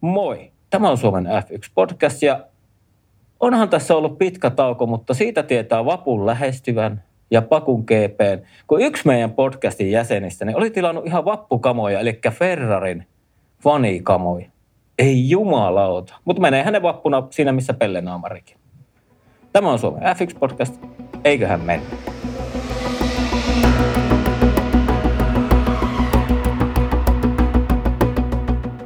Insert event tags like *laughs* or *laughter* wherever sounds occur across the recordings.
Moi! Tämä on Suomen F1-podcast ja onhan tässä ollut pitkä tauko, mutta siitä tietää vapun lähestyvän ja Pakun GPn, kun yksi meidän podcastin jäsenistä niin oli tilannut ihan vappukamoja, eli Ferrarin fanikamoja. Ei jumalauta, mutta menee hänen vappuna siinä, missä Pelle Naamarikin. Tämä on Suomen F1-podcast, eiköhän mennä.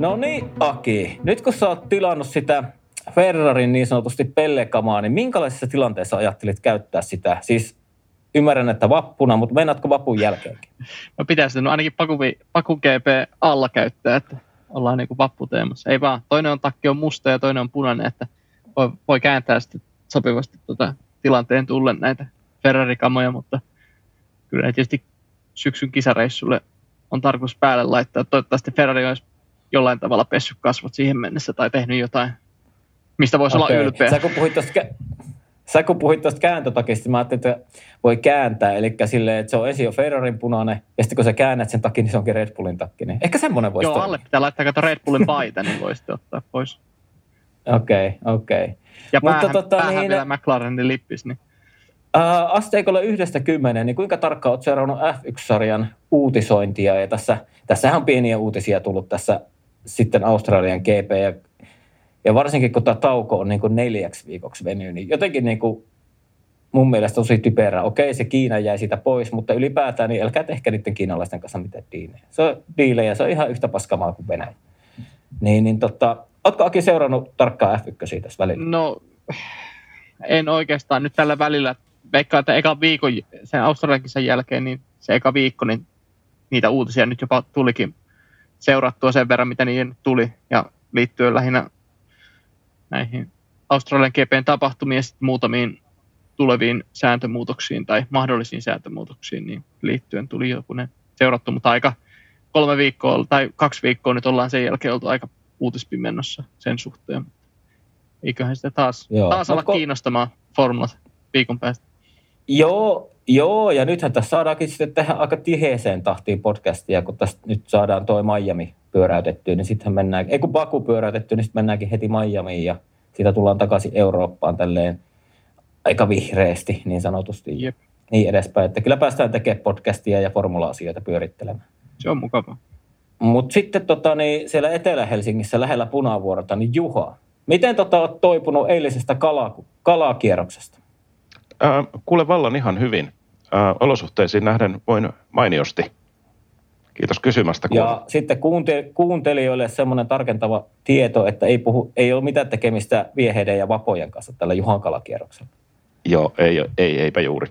No niin, Aki. Nyt kun sä oot tilannut sitä Ferrarin niin sanotusti pellekamaa, niin minkälaisessa tilanteessa ajattelit käyttää sitä? Siis ymmärrän, että vappuna, mutta meinaatko vapun jälkeenkin? *laughs* No pitäisi no ainakin Paku, Paku GP alla käyttää, että ollaan niin kuin vapputeemassa. Ei vaan, toinen on takki on musta ja toinen on punainen, että voi, voi kääntää sitten sopivasti tuota tilanteen tullen näitä Ferrari-kamoja, mutta kyllä tietysti syksyn kisareissulle on tarkoitus päälle laittaa. Toivottavasti Ferrari olisi jollain tavalla pessyt kasvot siihen mennessä tai tehnyt jotain, mistä voisi okay. olla ylpeä. Sä kun puhuit tuosta, sä kun puhuit tuosta kääntötakista, mä ajattelin, että voi kääntää, eli silleen, että se on ensin jo Ferrarin punainen, ja sitten kun sä käännät sen takin, niin se onkin Red Bullin takki. Niin ehkä semmoinen voisi Joo, alle pitää laittaa kato Red Bullin paita, niin voisi ottaa pois. Okei, okay, okei. Okay. Ja Mutta päähän, tota, päähän niin, vielä McLarenin lippis, niin Uh, asteikolla yhdestä kymmeneen, niin kuinka tarkkaan olet seurannut F1-sarjan uutisointia? Ja tässä, tässähän on pieniä uutisia tullut tässä sitten Australian GP ja, ja varsinkin kun tämä tauko on niin kuin neljäksi viikoksi venynyt, niin jotenkin niin kuin mun mielestä tosi typerä. Okei, se Kiina jäi siitä pois, mutta ylipäätään niin älkää tehkä niiden kiinalaisten kanssa mitään diinejä. Se on diilejä, se on ihan yhtä paskamaa kuin Venäjä. Niin, niin tota, ootko Aki seurannut tarkkaan F1 tässä välillä? No, en oikeastaan nyt tällä välillä. Veikkaan, että eka viikon, sen Australian jälkeen, niin se eka viikko, niin niitä uutisia nyt jopa tulikin seurattua sen verran, mitä niihin tuli, ja liittyen lähinnä näihin Australian GPn tapahtumiin ja sitten muutamiin tuleviin sääntömuutoksiin tai mahdollisiin sääntömuutoksiin, niin liittyen tuli joku ne seurattu, mutta aika kolme viikkoa tai kaksi viikkoa nyt ollaan sen jälkeen oltu aika uutispimennossa sen suhteen. Eiköhän sitä taas, Joo. taas ala ko- kiinnostamaan formulat viikon päästä. Joo, Joo, ja nythän tässä saadaankin sitten tehdä aika tiheeseen tahtiin podcastia, kun tästä nyt saadaan toi Miami pyöräytettyä, niin sitten mennään, ei kun Baku pyöräytetty, niin sitten mennääkin heti Miamiin ja siitä tullaan takaisin Eurooppaan tälleen aika vihreästi niin sanotusti. Jep. Niin edespäin, että kyllä päästään tekemään podcastia ja formula-asioita pyörittelemään. Se on mukava. Mutta sitten tota, niin siellä Etelä-Helsingissä lähellä Punavuorta, niin Juha, miten tota, olet toipunut eilisestä kala, kalakierroksesta? Äh, kuule vallan ihan hyvin. Äh, olosuhteisiin nähden voin mainiosti. Kiitos kysymästä. Kuule. Ja sitten kuunte- kuuntelijoille semmoinen tarkentava tieto, että ei, puhu, ei ole mitään tekemistä vieheiden ja vapojen kanssa tällä Juhan kalakierroksella. Joo, ei, ei, eipä juuri.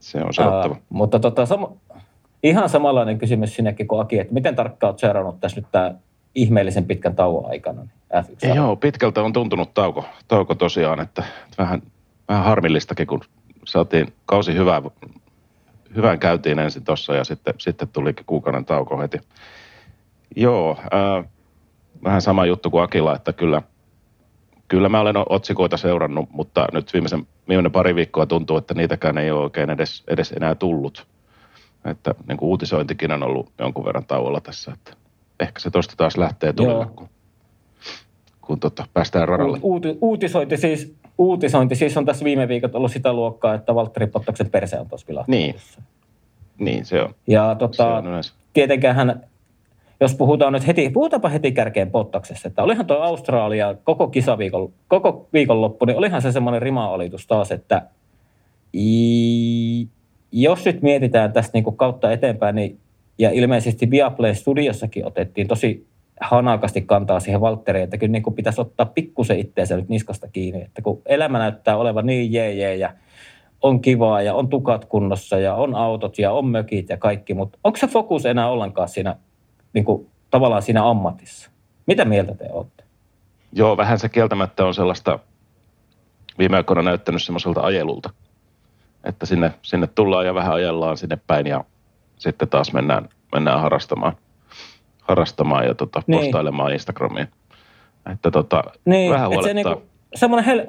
Se on sanottava. Äh, mutta tota, sam- ihan samanlainen kysymys sinnekin kuin Aki, että miten tarkkaan olet seurannut tässä nyt tämä ihmeellisen pitkän tauon aikana? Niin F1 Joo, pitkältä on tuntunut tauko, tauko tosiaan, että vähän vähän harmillistakin, kun saatiin kausi hyvää, hyvän käytiin ensin tuossa ja sitten, sitten tulikin kuukauden tauko heti. Joo, ää, vähän sama juttu kuin Akila, että kyllä, kyllä mä olen otsikoita seurannut, mutta nyt viimeisen, viimeinen pari viikkoa tuntuu, että niitäkään ei ole oikein edes, edes enää tullut. Että niin kuin uutisointikin on ollut jonkun verran tauolla tässä, että ehkä se tuosta taas lähtee tulille, kun, kun tota, päästään radalle. Uuti, uutisointi siis uutisointi siis on tässä viime viikot ollut sitä luokkaa, että Valtteri Pottaksen perse on tuossa Niin. niin, se on. Ja tota, tietenkään hän, jos puhutaan nyt heti, puhutaanpa heti kärkeen Pottaksessa, että olihan tuo Australia koko kisaviikon, koko viikonloppu, niin olihan se semmoinen rima-olitus taas, että i, jos nyt mietitään tästä niin kuin kautta eteenpäin, niin ja ilmeisesti Viaplay Studiossakin otettiin tosi hanakasti kantaa siihen Valtteriin, että kyllä niin kuin pitäisi ottaa pikkusen itteensä nyt niskasta kiinni, että kun elämä näyttää olevan niin jee, ja on kivaa ja on tukat kunnossa ja on autot ja on mökit ja kaikki, mutta onko se fokus enää ollenkaan siinä niin kuin, tavallaan siinä ammatissa? Mitä mieltä te olette? Joo, vähän se kieltämättä on sellaista viime aikoina näyttänyt semmoiselta ajelulta, että sinne, sinne tullaan ja vähän ajellaan sinne päin ja sitten taas mennään, mennään harrastamaan harrastamaan ja tota, niin. postailemaan Instagramiin. Että tota, niin, vähän huolettaa. Se niinku, semmoinen hel...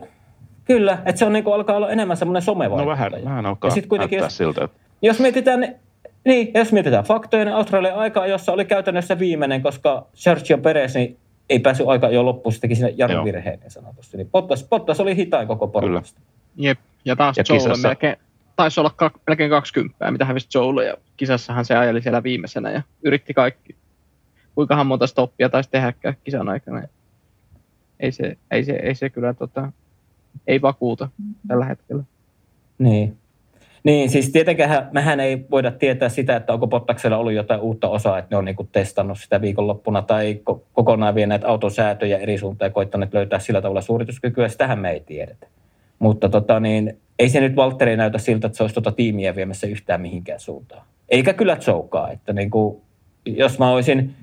Kyllä, että se on niinku, alkaa olla enemmän semmoinen somevaikuttaja. No vähän, vähän alkaa ja kuitenkin, jos, siltä. Että... Jos mietitään, niin, jos mietitään faktoja, niin Australian aika, jossa oli käytännössä viimeinen, koska Sergio Perez niin ei päässyt aika jo loppuun, se teki sinne jarrun Joo. virheen niin sanotusti. Niin Bottas, Bottas oli hitain koko porukasta. Jep, ja taas Ja Joel kisassa- melkein, taisi olla kak, melkein 20, mitä hävisi Joel, ja kisassahan se ajeli siellä viimeisenä ja yritti kaikki. Kuinkahan monta stoppia taisi tehdäkään kisan aikana. Ei se, ei se, ei se kyllä tota, ei vakuuta tällä hetkellä. Niin. Niin, siis tietenkään mehän ei voida tietää sitä, että onko Bottaksella ollut jotain uutta osaa, että ne on niinku testannut sitä viikonloppuna tai ko- kokonaan vieneet auton säätöjä eri suuntaan ja koittaneet löytää sillä tavalla suorituskykyä, sitähän me ei tiedetä. Mutta tota, niin, ei se nyt Valtteri näytä siltä, että se olisi tuota tiimiä viemässä yhtään mihinkään suuntaan. Eikä kyllä Joukaa, että niinku, jos mä olisin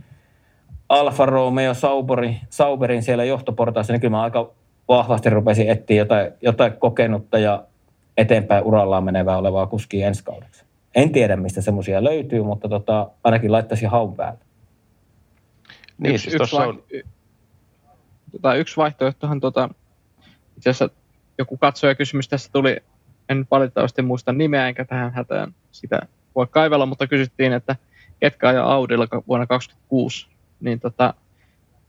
Alfa Romeo Sauberin, Sauberin siellä johtoportaassa, niin kyllä mä aika vahvasti rupesin etsiä jotain, jotain kokenutta ja eteenpäin urallaan menevää olevaa kuskia ensi kaudeksi. En tiedä, mistä semmoisia löytyy, mutta tota, ainakin laittaisin haun päälle. Niin, siis tuossa vai- on, y- tota, yksi vaihtoehtohan tota, itse asiassa joku katsojakysymys tässä tuli, en valitettavasti muista nimeä enkä tähän hätään sitä voi kaivella, mutta kysyttiin, että ketkä ajaa Audilla vuonna 2026, niin tota,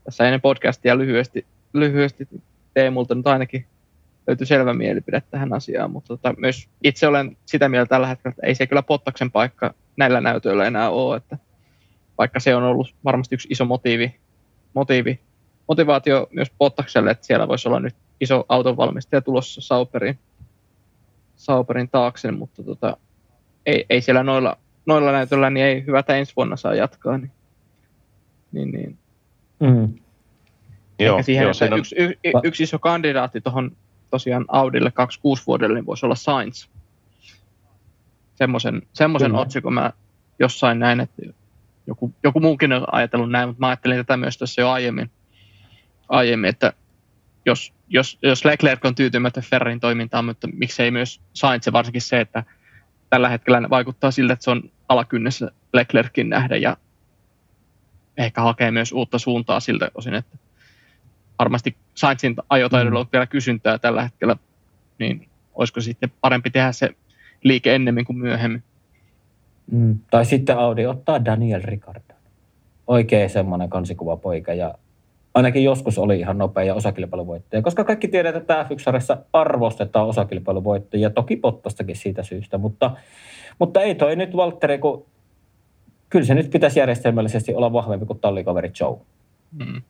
tässä ennen podcastia lyhyesti, lyhyesti Teemulta nyt ainakin löytyi selvä mielipide tähän asiaan, mutta tota, myös itse olen sitä mieltä tällä hetkellä, että ei se kyllä Pottaksen paikka näillä näytöillä enää ole, että vaikka se on ollut varmasti yksi iso motiivi, motiivi motivaatio myös Bottakselle, että siellä voisi olla nyt iso autonvalmistaja tulossa Sauperin, Sauperin taakse, mutta tota, ei, ei siellä noilla, noilla näytöllä niin ei hyvätä ensi vuonna saa jatkaa. Niin, niin, niin. Mm. joo, siihen, joo, että yksi, y, y, yksi iso kandidaatti tuohon tosiaan Audille 26 vuodelle niin voisi olla Sainz. Semmoisen, semmoisen Kyllä. otsikon mä jossain näin, että joku, joku muukin on ajatellut näin, mutta mä ajattelin tätä myös tässä jo aiemmin, aiemmin että jos, jos, jos Leclerc on tyytymätön Ferrarin toimintaan, mutta miksei myös Sainz, varsinkin se, että tällä hetkellä vaikuttaa siltä, että se on alakynnessä Leclerkin nähdä ja ehkä hakee myös uutta suuntaa siltä osin, että varmasti Sainzin ajotaidolla on vielä kysyntää tällä hetkellä, niin olisiko sitten parempi tehdä se liike ennemmin kuin myöhemmin. Mm. Tai sitten Audi ottaa Daniel Ricardo. Oikein semmoinen kansikuva poika ja ainakin joskus oli ihan nopea ja osakilpailuvoittaja, koska kaikki tiedetään, että F1 arvostetaan osakilpailuvoittajia, toki Pottastakin siitä syystä, mutta, mutta ei toi nyt Valtteri, kun kyllä se nyt pitäisi järjestelmällisesti olla vahvempi kuin tallikaveri Joe. Mm.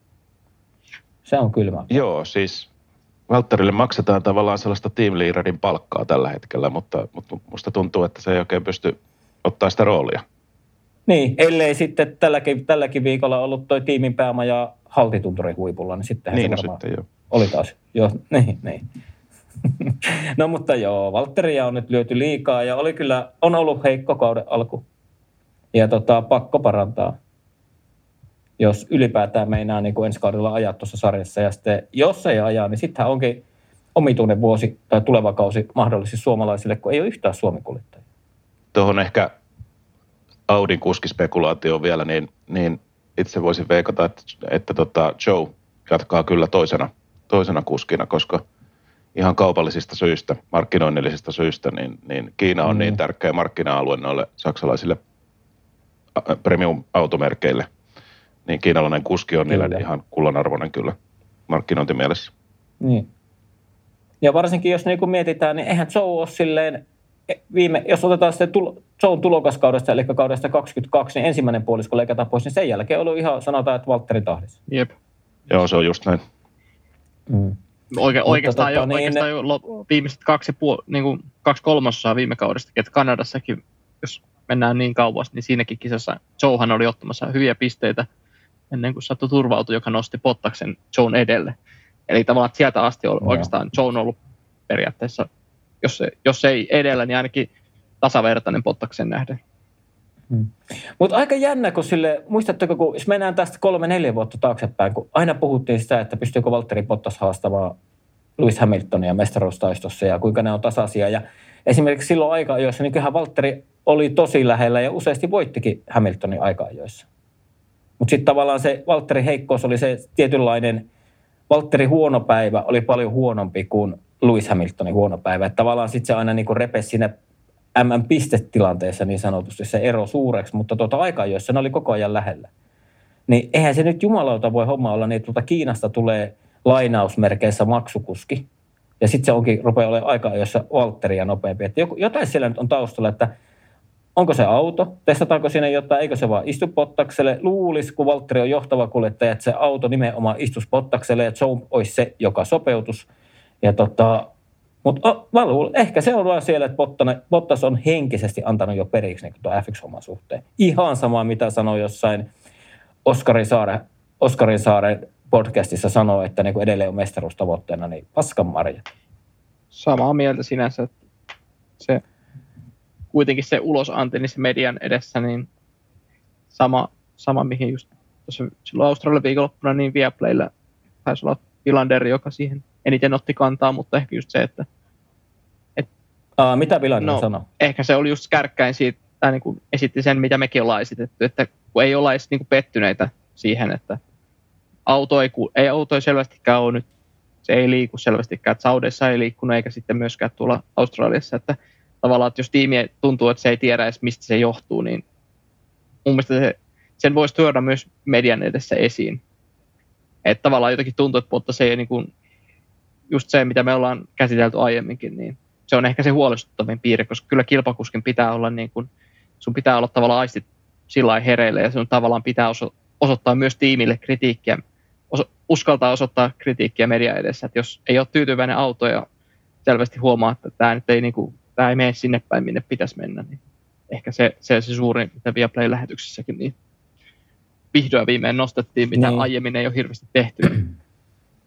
Se on kylmä. joo, siis Valtterille maksetaan tavallaan sellaista team leaderin palkkaa tällä hetkellä, mutta, mutta musta tuntuu, että se ei oikein pysty ottaa sitä roolia. Niin, ellei sitten tälläkin, tälläkin viikolla ollut toi tiimin päämaja haltitunturin huipulla, niin sittenhän Niin, se no sitten joo. oli taas. Joo, *laughs* niin, niin. *laughs* no mutta joo, Valtteria on nyt lyöty liikaa ja oli kyllä, on ollut heikko kauden alku. Ja tota, pakko parantaa, jos ylipäätään meinaa niin kuin ensi kaudella ajaa tuossa sarjassa. Ja sitten, jos ei ajaa, niin sittenhän onkin omituinen vuosi tai tuleva kausi mahdollisesti suomalaisille, kun ei ole yhtään suomikuljettajia. Tuohon ehkä Audin kuskispekulaatioon vielä, niin, niin itse voisin veikata, että, että tota Joe jatkaa kyllä toisena, toisena kuskina, koska ihan kaupallisista syistä, markkinoinnillisista syistä, niin, niin Kiina on Mm. niin tärkeä markkina-alue noille saksalaisille premium-automerkeille. Niin kiinalainen kuski on niille Kyllä. ihan kullanarvoinen kyllä markkinointimielessä. Niin. Ja varsinkin jos niin mietitään, niin eihän Joe ole silleen, e, viime, jos otetaan sitten tulo, tulokaskaudesta, eli kaudesta 22, niin ensimmäinen puolisko leikataan pois, niin sen jälkeen on ollut ihan, sanotaan, että Valtteri tahdissa. Jep. Joo, se on just näin. Mm. Oike, Mutta oikeastaan, tota jo, niin- oikeastaan jo lop- viimeiset kaksi, puol, niin kuin kaksi kolmasosaa viime kaudesta, että Kanadassakin, jos mennään niin kauas, niin siinäkin kisassa Joehan oli ottamassa hyviä pisteitä ennen kuin sattui turvautua, joka nosti Pottaksen Joen edelle. Eli tavallaan sieltä asti on oikeastaan Joe on ollut periaatteessa, jos, jos ei edellä, niin ainakin tasavertainen Pottaksen nähden. Mutta aika jännä, kun sille, muistatteko, kun jos mennään tästä kolme-neljä vuotta taaksepäin, kun aina puhuttiin sitä, että pystyykö Valtteri Bottas haastamaan Lewis Hamiltonia mestaruustaistossa ja kuinka ne on tasaisia. Ja esimerkiksi silloin aika-ajoissa, niin kyllähän Valtteri oli tosi lähellä ja useasti voittikin Hamiltonin aika-ajoissa. Mutta sitten tavallaan se Valtterin heikkous oli se tietynlainen, Valtterin huono päivä oli paljon huonompi kuin Lewis Hamiltonin huono päivä. Että tavallaan sitten se aina niin repesi siinä MM-pistetilanteessa niin sanotusti se ero suureksi, mutta tuota aika-ajoissa ne oli koko ajan lähellä. niin eihän se nyt jumalauta voi homma olla, niin tuolta Kiinasta tulee lainausmerkeissä maksukuski. Ja sitten se onkin, rupeaa olemaan aika jossa Walteria nopeampi. Että jotain siellä nyt on taustalla, että onko se auto, testataanko siinä jotain, eikö se vaan istu pottakselle. Luulisi, kun Valtteri on johtava kuljettaja, että se auto nimenomaan istus pottakselle, että se olisi se, joka sopeutus. Ja tota, mutta oh, mä luulen, ehkä se on vaan siellä, että Bottas on henkisesti antanut jo periksi niin tuon F1-homman suhteen. Ihan sama, mitä sanoi jossain Oskarin Saare, Oskarin Saaren podcastissa sanoo, että niin edelleen on mestaruustavoitteena, niin paskan marjat. Samaa mieltä sinänsä, että se kuitenkin se ulosanti niin se median edessä, niin sama, sama mihin just tuossa silloin Australian viikonloppuna, niin Viaplaylla taisi olla Vilander, joka siihen eniten otti kantaa, mutta ehkä just se, että... Et, Aa, mitä Vilander no, sanoi? Ehkä se oli just kärkkäin siitä, tai niin kuin esitti sen, mitä mekin ollaan esitetty, että kun ei olla edes niin kuin pettyneitä siihen, että auto ei, ei auto ei selvästikään ole nyt, se ei liiku selvästikään, että Saudeissa ei liikkunut eikä sitten myöskään tuolla Australiassa, että tavallaan, että jos tiimi tuntuu, että se ei tiedä edes mistä se johtuu, niin mun mielestä se, sen voisi tuoda myös median edessä esiin. Että tavallaan jotenkin tuntuu, että Bottas ei niin kuin, just se, mitä me ollaan käsitelty aiemminkin, niin se on ehkä se huolestuttavin piirre, koska kyllä kilpakuskin pitää olla niin kuin, sun pitää olla tavallaan aistit sillä hereille ja sun tavallaan pitää oso- osoittaa myös tiimille kritiikkiä, uskaltaa osoittaa kritiikkiä media edessä, että jos ei ole tyytyväinen auto ja selvästi huomaa, että tämä nyt ei, niin kuin, tämä ei mene sinne päin, minne pitäisi mennä, niin ehkä se, se, se suurin, mitä Viaplay-lähetyksessäkin niin vihdoin viimein nostettiin, mitä niin. aiemmin ei ole hirveästi tehty. *clears throat*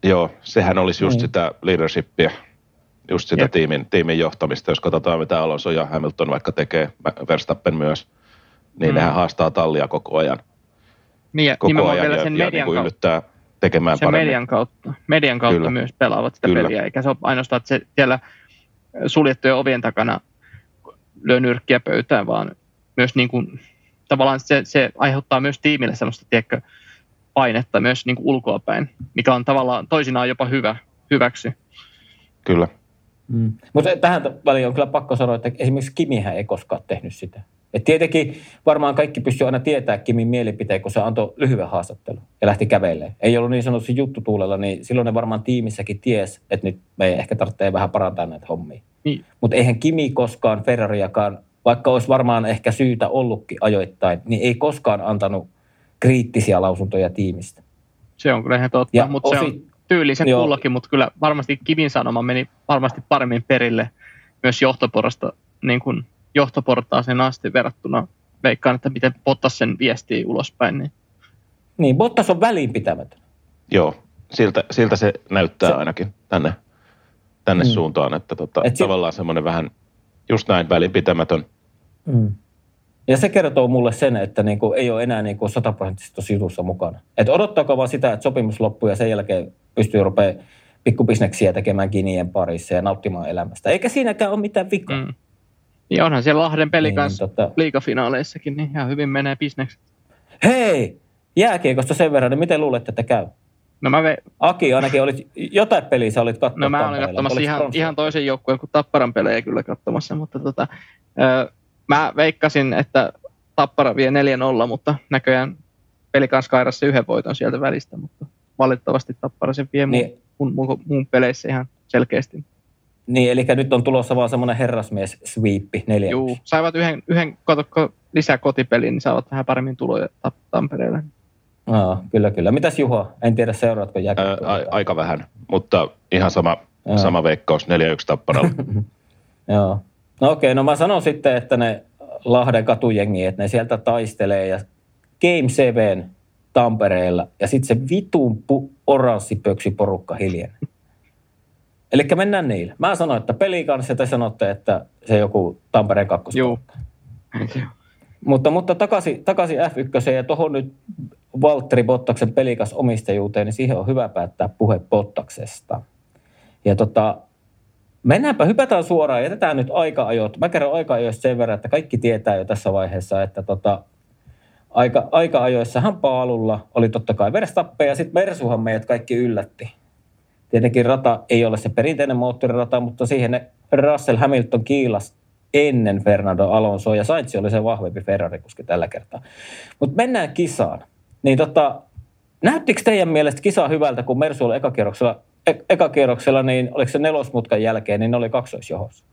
Joo, sehän olisi just niin. sitä leadershipia, just sitä tiimin, tiimin johtamista. Jos katsotaan, mitä Alonso ja Hamilton vaikka tekee, Verstappen myös, niin mm. nehän haastaa tallia koko ajan. Niin, ja koko ajan vielä sen ja, median ja niin yllyttää tekemään sen paremmin. median kautta, median kautta Kyllä. myös pelaavat sitä Kyllä. peliä, eikä se ole ainoastaan, että se siellä suljettujen ovien takana lyö nyrkkiä pöytään, vaan myös niin kuin, tavallaan se, se aiheuttaa myös tiimille sellaista, tiedätkö, painetta myös niin kuin ulkoapäin, mikä on tavallaan toisinaan jopa hyvä, hyväksi. Kyllä. Mm. Mutta tähän väliin on kyllä pakko sanoa, että esimerkiksi Kimihän ei koskaan tehnyt sitä. Et tietenkin varmaan kaikki pystyy aina tietää Kimin mielipiteen, kun se antoi lyhyen haastattelun ja lähti kävelemään. Ei ollut niin sanotusti juttutuulella, niin silloin ne varmaan tiimissäkin ties, että nyt me ehkä tarvitsee vähän parantaa näitä hommia. Niin. Mutta eihän Kimi koskaan Ferrariakaan, vaikka olisi varmaan ehkä syytä ollutkin ajoittain, niin ei koskaan antanut kriittisiä lausuntoja tiimistä. Se on kyllä ihan totta, ja mutta osi... se on tyylisen Joo. kullakin, mutta kyllä varmasti Kimin sanoma meni varmasti paremmin perille myös johtoporasta, niin kuin johtoportaaseen asti verrattuna veikkaan, että miten Bottas sen viestii ulospäin. Niin, niin Bottas on välinpitämätön. Joo, siltä, siltä se näyttää se... ainakin tänne, tänne mm. suuntaan, että tota, Et tavallaan semmoinen vähän just näin välinpitämätön. Mm. Ja se kertoo mulle sen, että niin kuin ei ole enää niin kuin sataprosenttisesti tuossa jutussa mukana. Että odottaako vaan sitä, että sopimus loppuu ja sen jälkeen pystyy rupeaa pikkubisneksiä tekemään kinien parissa ja nauttimaan elämästä. Eikä siinäkään ole mitään vikaa. Mm. Niin onhan siellä Lahden peli niin, kanssa tota... liigafinaaleissakin, niin ihan hyvin menee bisnekset. Hei! Jääkiekosta sen verran, niin miten luulet, että käy? No mä ve... Aki, ainakin olit, jotain peliä sä olit katsomassa. No mä olin katsomassa ihan, ihan toisen joukkueen kuin Tapparan pelejä kyllä katsomassa, mutta tota, ö, mä veikkasin, että Tappara vie 4-0, mutta näköjään pelikans kairassa yhden voiton sieltä välistä, mutta valitettavasti Tappara sen vie niin. mun, mun, mun, peleissä ihan selkeästi. Niin, eli nyt on tulossa vaan semmoinen herrasmies sweepi neljä. Joo, saivat yhden, yhden kotokko, lisää kotipeliin, niin saavat vähän paremmin tuloja Tampereelle. Aa, kyllä, kyllä. Mitäs Juho? En tiedä, seuraatko jääkiekkoa? aika vähän, mutta ihan sama, sama veikkaus, 4-1 Tapparalla. *laughs* Joo. No okei, no mä sanon sitten, että ne Lahden katujengi, että ne sieltä taistelee ja Game 7 Tampereella ja sitten se vitun pu- oranssipöksi porukka hiljenee. Eli mennään niille. Mä sanoin, että peli kanssa te sanotte, että se joku Tampereen kakkos. Joo. Mutta, mutta takaisin, takaisin F1 ja tuohon nyt Valtteri Bottaksen pelikas omistajuuteen, niin siihen on hyvä päättää puhe Bottaksesta. Ja tota, mennäänpä, hypätään suoraan, jätetään nyt aika-ajot. Mä kerron aika-ajoista sen verran, että kaikki tietää jo tässä vaiheessa, että tota, aika, aika-ajoissahan paalulla oli totta kai Verstappen ja sitten Mersuhan meidät kaikki yllätti. Tietenkin rata ei ole se perinteinen moottorirata, mutta siihen ne Russell Hamilton kiilas ennen Fernando Alonsoa ja Sainz oli se vahvempi Ferrari-kuski tällä kertaa. Mutta mennään kisaan. niin tota, näyttikö teidän mielestä kisa hyvältä, kun Mersu oli ekakierroksella, e- ekakierroksella, niin oliko se nelosmutkan jälkeen, niin ne oli kaksoisjohossa?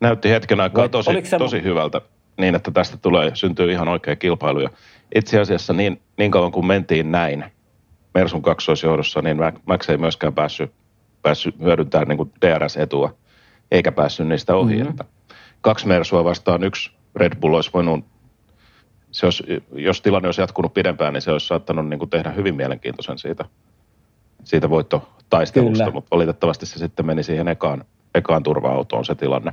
Näytti hetken aikaa Vai tosi, se- tosi hyvältä niin, että tästä tulee, syntyy ihan oikea kilpailu. Ja itse asiassa niin, niin kauan kuin mentiin näin Mersun kaksoisjohdossa, niin Max- ei myöskään päässyt, päässyt hyödyntämään niin DRS-etua, eikä päässyt niistä ohi. Mhm. Mm-hmm. Että kaksi Mersua vastaan yksi Red Bull olisi voinut, se olisi, jos tilanne olisi jatkunut pidempään, niin se olisi saattanut niin kuin tehdä hyvin mielenkiintoisen siitä, siitä voittotaistelusta, Kyllä. mutta valitettavasti se sitten meni siihen ekaan, ekaan turva-autoon se tilanne.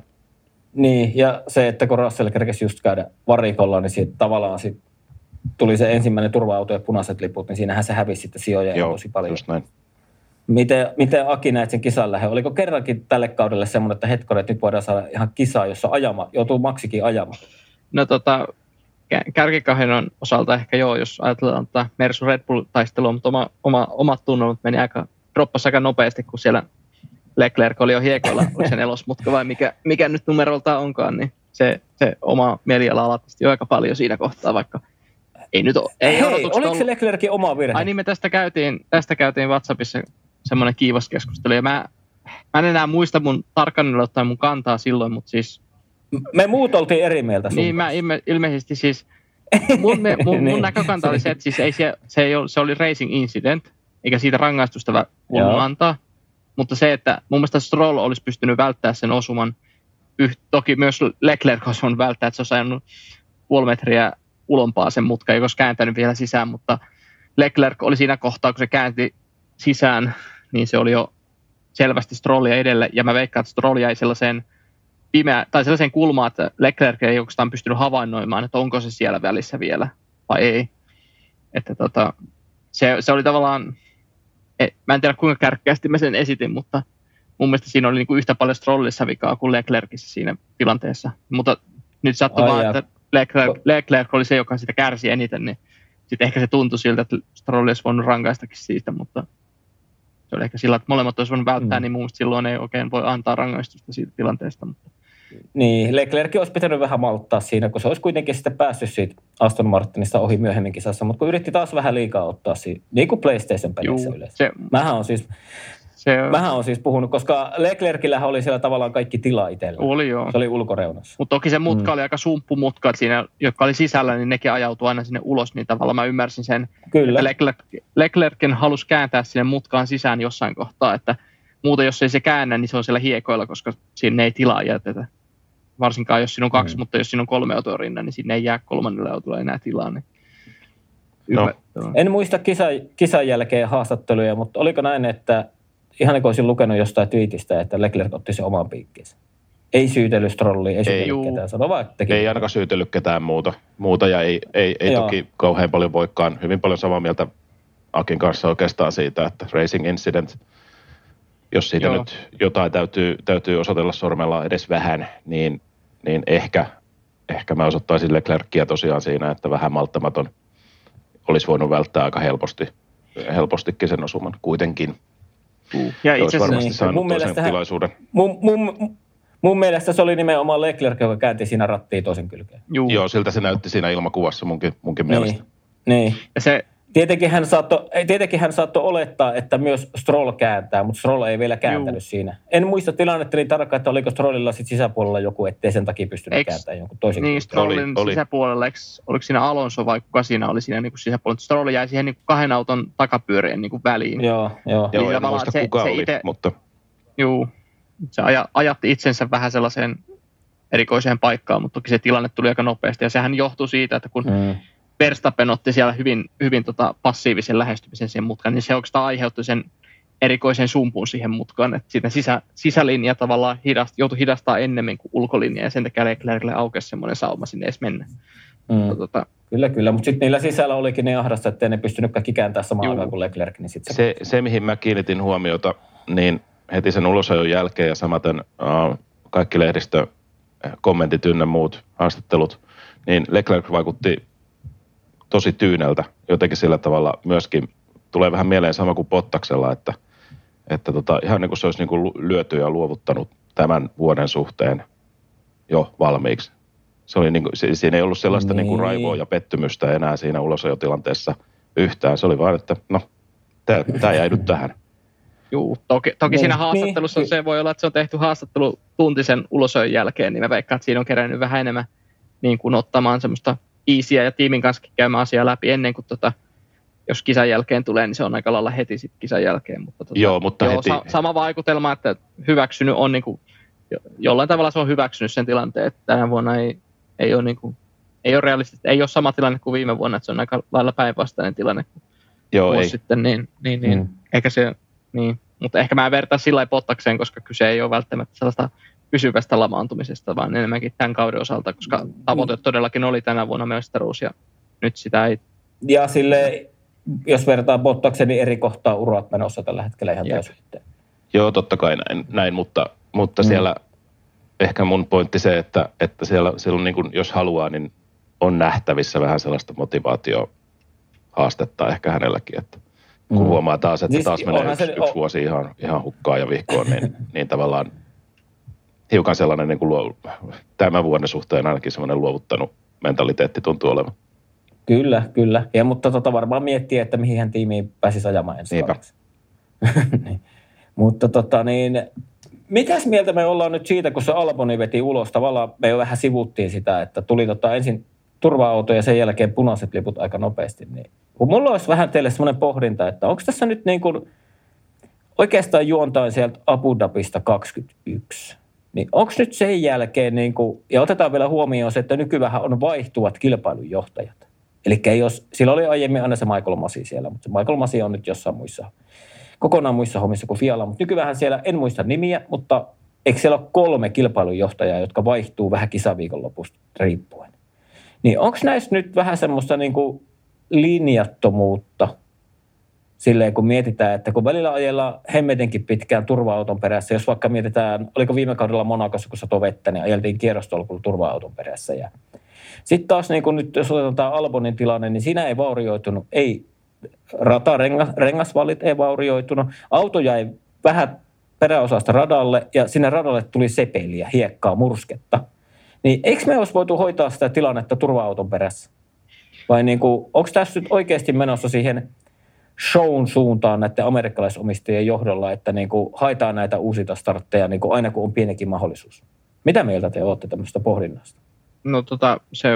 Niin, ja se, että kun Russell kerkesi just käydä varikolla, niin siitä tavallaan sit tuli se ensimmäinen turva-auto ja punaiset liput, niin siinähän se hävisi sitten sijoja Joo, tosi paljon. just näin. Miten, miten Aki näet sen kisan lähde? Oliko kerrankin tälle kaudelle semmoinen, että hetkonen, että nyt voidaan saada ihan kisaa, jossa ajama, joutuu Maksikin ajamaan? No tota, kä- kärkikahdon osalta ehkä joo, jos ajatellaan tätä Mersu Red Bull-taistelua, mutta oma, oma, omat tunnelmat meni aika, droppasi aika nopeasti, kun siellä Leclerc oli jo hiekoilla, *laughs* oli se nelosmutka vai mikä, mikä nyt numerolta onkaan, niin se, se oma mieliala alatisti jo aika paljon siinä kohtaa, vaikka ei nyt ole, ei Hei, oliko ollut- se Leclerkin oma virhe? Ai niin, me tästä käytiin, tästä käytiin WhatsAppissa semmoinen kiivas keskustelu, ja mä, mä en enää muista mun tarkkaan ottaen mun kantaa silloin, mutta siis Me muut oltiin eri mieltä sun niin mä ilme, ilmeisesti siis, mun, me, mun, *laughs* mun Niin. näkökanta oli se, että siis ei se, se, ei ole, se oli racing incident, eikä siitä rangaistusta voinut antaa, mutta se, että mun mielestä Stroll olisi pystynyt välttämään sen osuman, yht, toki myös Leclerc olisi voinut välttää, että se olisi ajanut puoli metriä ulompaa sen mutka, ei olisi kääntänyt vielä sisään, mutta Leclerc oli siinä kohtaa, kun se käänti sisään, niin se oli jo selvästi Strollia edelle, ja mä veikkaan, että Stroll jäi sellaiseen pimeä, tai sellaiseen kulmaan, että Leclerc ei oikeastaan pystynyt havainnoimaan, että onko se siellä välissä vielä vai ei. Että tota, se, se oli tavallaan, e, mä en tiedä kuinka kärkkäästi mä sen esitin, mutta mun mielestä siinä oli niinku yhtä paljon Strollissa vikaa kuin Leclercissä siinä tilanteessa. Mutta nyt sattui Ai vaan, että Leclerc, Leclerc oli se, joka sitä kärsi eniten, niin sitten ehkä se tuntui siltä, että Stroll olisi voinut rangaistakin siitä, mutta se oli ehkä sillä, että molemmat olisi voinut välttää, Mm. niin mun mielestä silloin ei oikein voi antaa rangaistusta siitä tilanteesta. Mutta Niin, Leclerc olisi pitänyt vähän malttaa siinä, kun se olisi kuitenkin sitten päässyt siitä Aston Martinista ohi myöhemmin kisassa, mutta kun yritti taas vähän liikaa ottaa siitä, niin kuin PlayStation-peleissä juu, yleensä. se, Mähän on siis, se mähän on siis puhunut, koska Leclercillähän oli siellä tavallaan kaikki tila itsellä. oli joo. Se oli ulkoreunassa. Mutta toki se mutka Mm. oli aika sumppumutka, että siinä, jotka oli sisällä, niin nekin ajautui aina sinne ulos, niin tavallaan mä ymmärsin sen, Kyllä. että Leclerc, Leclercin halusi kääntää sinne mutkaan sisään jossain kohtaa, että muuten jos ei se käännä, niin se on siellä hiekoilla, koska sinne ei tilaa jätetä. Varsinkaan jos siinä on kaksi, Mm. mutta jos siinä on kolme autoa rinnan, niin sinne ei jää kolmannelle autolle enää tilaa. Niin No. En muista kisa, kisan jälkeen haastatteluja, mutta oliko näin, että ihan niin kuin olisin lukenut jostain twiitistä, että Leclerc otti sen oman piikkinsä. Ei syytellyt Strollia, ei syytellyt juu. ketään, vaan, että teki. Ei ainakaan syytellyt ketään muuta, muuta ja ei, ei, ei Joo. toki kauhean paljon voikaan. Hyvin paljon samaa mieltä Akin kanssa oikeastaan siitä, että racing incident, jos siitä Joo. nyt jotain täytyy, täytyy osoitella sormella edes vähän, niin, niin ehkä, ehkä mä osoittaisin Leclercia tosiaan siinä, että vähän malttamaton olisi voinut välttää aika helposti, helpostikin sen osuman kuitenkin. Ja itse asiassa varmasti niin. saanut Mun toisen tilaisuuden. Mun, mun, mun mielestä se oli nimenomaan Leclerc, joka käänti siinä rattiin toisen kylkeen. juu, Joo, siltä se näytti siinä ilmakuvassa munkin, munkin mielestä. Niin. niin. ja se, Tietenkin hän, saattoi, ei, tietenkin hän saattoi olettaa, että myös Stroll kääntää, mutta Stroll ei vielä kääntänyt Juu. siinä. En muista tilannetta niin tarkkaan, että oliko Strollilla sit sisäpuolella joku, ettei sen takia pystynyt Eiks- kääntämään jonkun toisen. niin. Strollin Oli- oli. sisäpuolella, eikö, oliko siinä Alonso vai kuka siinä oli siinä niin kuin sisäpuolella? Stroll jäi siihen niin kuin kahden auton takapyörien niin kuin väliin. Joo, joo. Joo, en muista se- kuka se oli, ite- mutta Juu, se aja, ajatti itsensä vähän sellaiseen erikoiseen paikkaan, mutta toki se tilanne tuli aika nopeasti. Ja sehän johtui siitä, että kun Mm. Verstappen otti siellä hyvin, hyvin tota passiivisen lähestymisen siihen mutkaan, niin se oikeastaan aiheutti sen erikoisen sumpun siihen mutkaan, että siitä sisä, sisälinja tavallaan hidast, joutui hidastaa ennemmin kuin ulkolinja, ja sen takia Leclercille aukesi semmoinen sauma sinne edes mennä. Mm. Mutta Tota, Kyllä, kyllä. Mutta sitten niillä sisällä olikin ne ahdasta, ettei ne pystynyt kaikki kääntämään samaan aikaan kuin Leclerc. Niin sit se, se, se, mihin mä kiinnitin huomiota, niin heti sen ulosajon jälkeen ja samaten uh, kaikki lehdistö kommentit ynnä muut haastattelut, niin Leclerc vaikutti tosi tyyneltä jotenkin sillä tavalla myöskin. Tulee vähän mieleen sama kuin Pottaksella, että, että tota, ihan niin kuin se olisi niin kuin lyöty ja luovuttanut tämän vuoden suhteen jo valmiiksi. Se oli niin kuin, si- siinä ei ollut sellaista niin. Niin kuin raivoa ja pettymystä enää siinä ulosajotilanteessa yhtään. Se oli vaan, että no, tämä jäi nyt tähän. Juu, toki, toki niin, siinä haastattelussa niin, se voi olla, että se on tehty haastattelu tuntisen ulosöön jälkeen, niin mä veikkaan, että siinä on kerännyt vähän enemmän niin kuin ottamaan semmoista easyä ja tiimin kanssa käymään asiaa läpi ennen kuin tota, jos kisan jälkeen tulee, niin se on aika lailla heti sit kisan jälkeen. Mutta tota, joo, mutta joo, heti. Sa- sama vaikutelma, että hyväksynyt on niin kuin, jo, jollain tavalla se on hyväksynyt sen tilanteen, että tänä vuonna ei, ei ole niin kuin, ei ole realistista, ei ole sama tilanne kuin viime vuonna, että se on aika lailla päinvastainen tilanne kuin Joo, ei. sitten, niin, niin, niin mm. eikä se, niin. mutta ehkä mä vertaan sillä lailla pottakseen, koska kyse ei ole välttämättä sellaista pysyvästä lamaantumisesta, vaan enemmänkin tämän kauden osalta, koska tavoite todellakin oli tänä vuonna mestaruus ja nyt sitä ei... Ja sille, jos vertaa Bottaksen, niin eri kohtaa urat menossa tällä hetkellä ihan täysin. Joo, totta kai näin, näin mutta, mutta mm. siellä ehkä mun pointti se, että, että siellä, siellä niin kuin, jos haluaa, niin on nähtävissä vähän sellaista motivaatio haastetta ehkä hänelläkin, että kun mm. huomaa taas, että siis taas menee yksi, se, yksi vuosi ihan, ihan hukkaan ja vihkoon, niin, niin tavallaan hiukan sellainen niin kuin luo, tämän vuoden suhteen ainakin sellainen luovuttanut mentaliteetti tuntuu olevan. Kyllä, kyllä. Ja, mutta tota varmaan miettiä, että mihin hän tiimiin pääsisi ajamaan ensi *laughs* niin. Mutta tota niin, mitäs mieltä me ollaan nyt siitä, kun se Alboni veti ulos? Tavallaan me jo vähän sivuttiin sitä, että tuli tota ensin turva-auto ja sen jälkeen punaiset liput aika nopeasti. Niin, kun mulla olisi vähän teille semmoinen pohdinta, että onko tässä nyt niin kuin oikeastaan juontain sieltä Abu Dhabista 21, niin onko nyt sen jälkeen, niin kuin, ja otetaan vielä huomioon se, että nykyään on vaihtuvat kilpailujohtajat. Eli jos, sillä oli aiemmin aina se Michael Masi siellä, mutta se Michael Masi on nyt jossain muissa, kokonaan muissa hommissa kuin Fiala. Mutta nykyään siellä, en muista nimiä, mutta eikö siellä ole kolme kilpailujohtajaa, jotka vaihtuu vähän kisaviikonlopusta riippuen. Niin onko näissä nyt vähän semmoista niin kuin linjattomuutta silleen, kun mietitään, että kun välillä ajellaan hemmetenkin pitkään turva-auton perässä, jos vaikka mietitään, oliko viime kaudella Monakossa, kun satoi vettä, niin ajeltiin kierrostolkulla turva-auton perässä. Ja sitten taas niin kun nyt, jos otetaan tämä Albonin tilanne, niin siinä ei vaurioitunut, ei rata, rengas, rengasvallit ei vaurioitunut, auto jäi vähän peräosasta radalle ja sinne radalle tuli sepeliä, hiekkaa, mursketta. Niin eikö me olisi voitu hoitaa sitä tilannetta turva-auton perässä? Vai niin kuin, onko tässä nyt oikeasti menossa siihen shown suuntaan näiden amerikkalaisomistajien johdolla, että niin kuin haetaan näitä uusita startteja niin kuin aina kun on pienikin mahdollisuus? Mitä mieltä te olette tämmöistä pohdinnasta? No tota, se,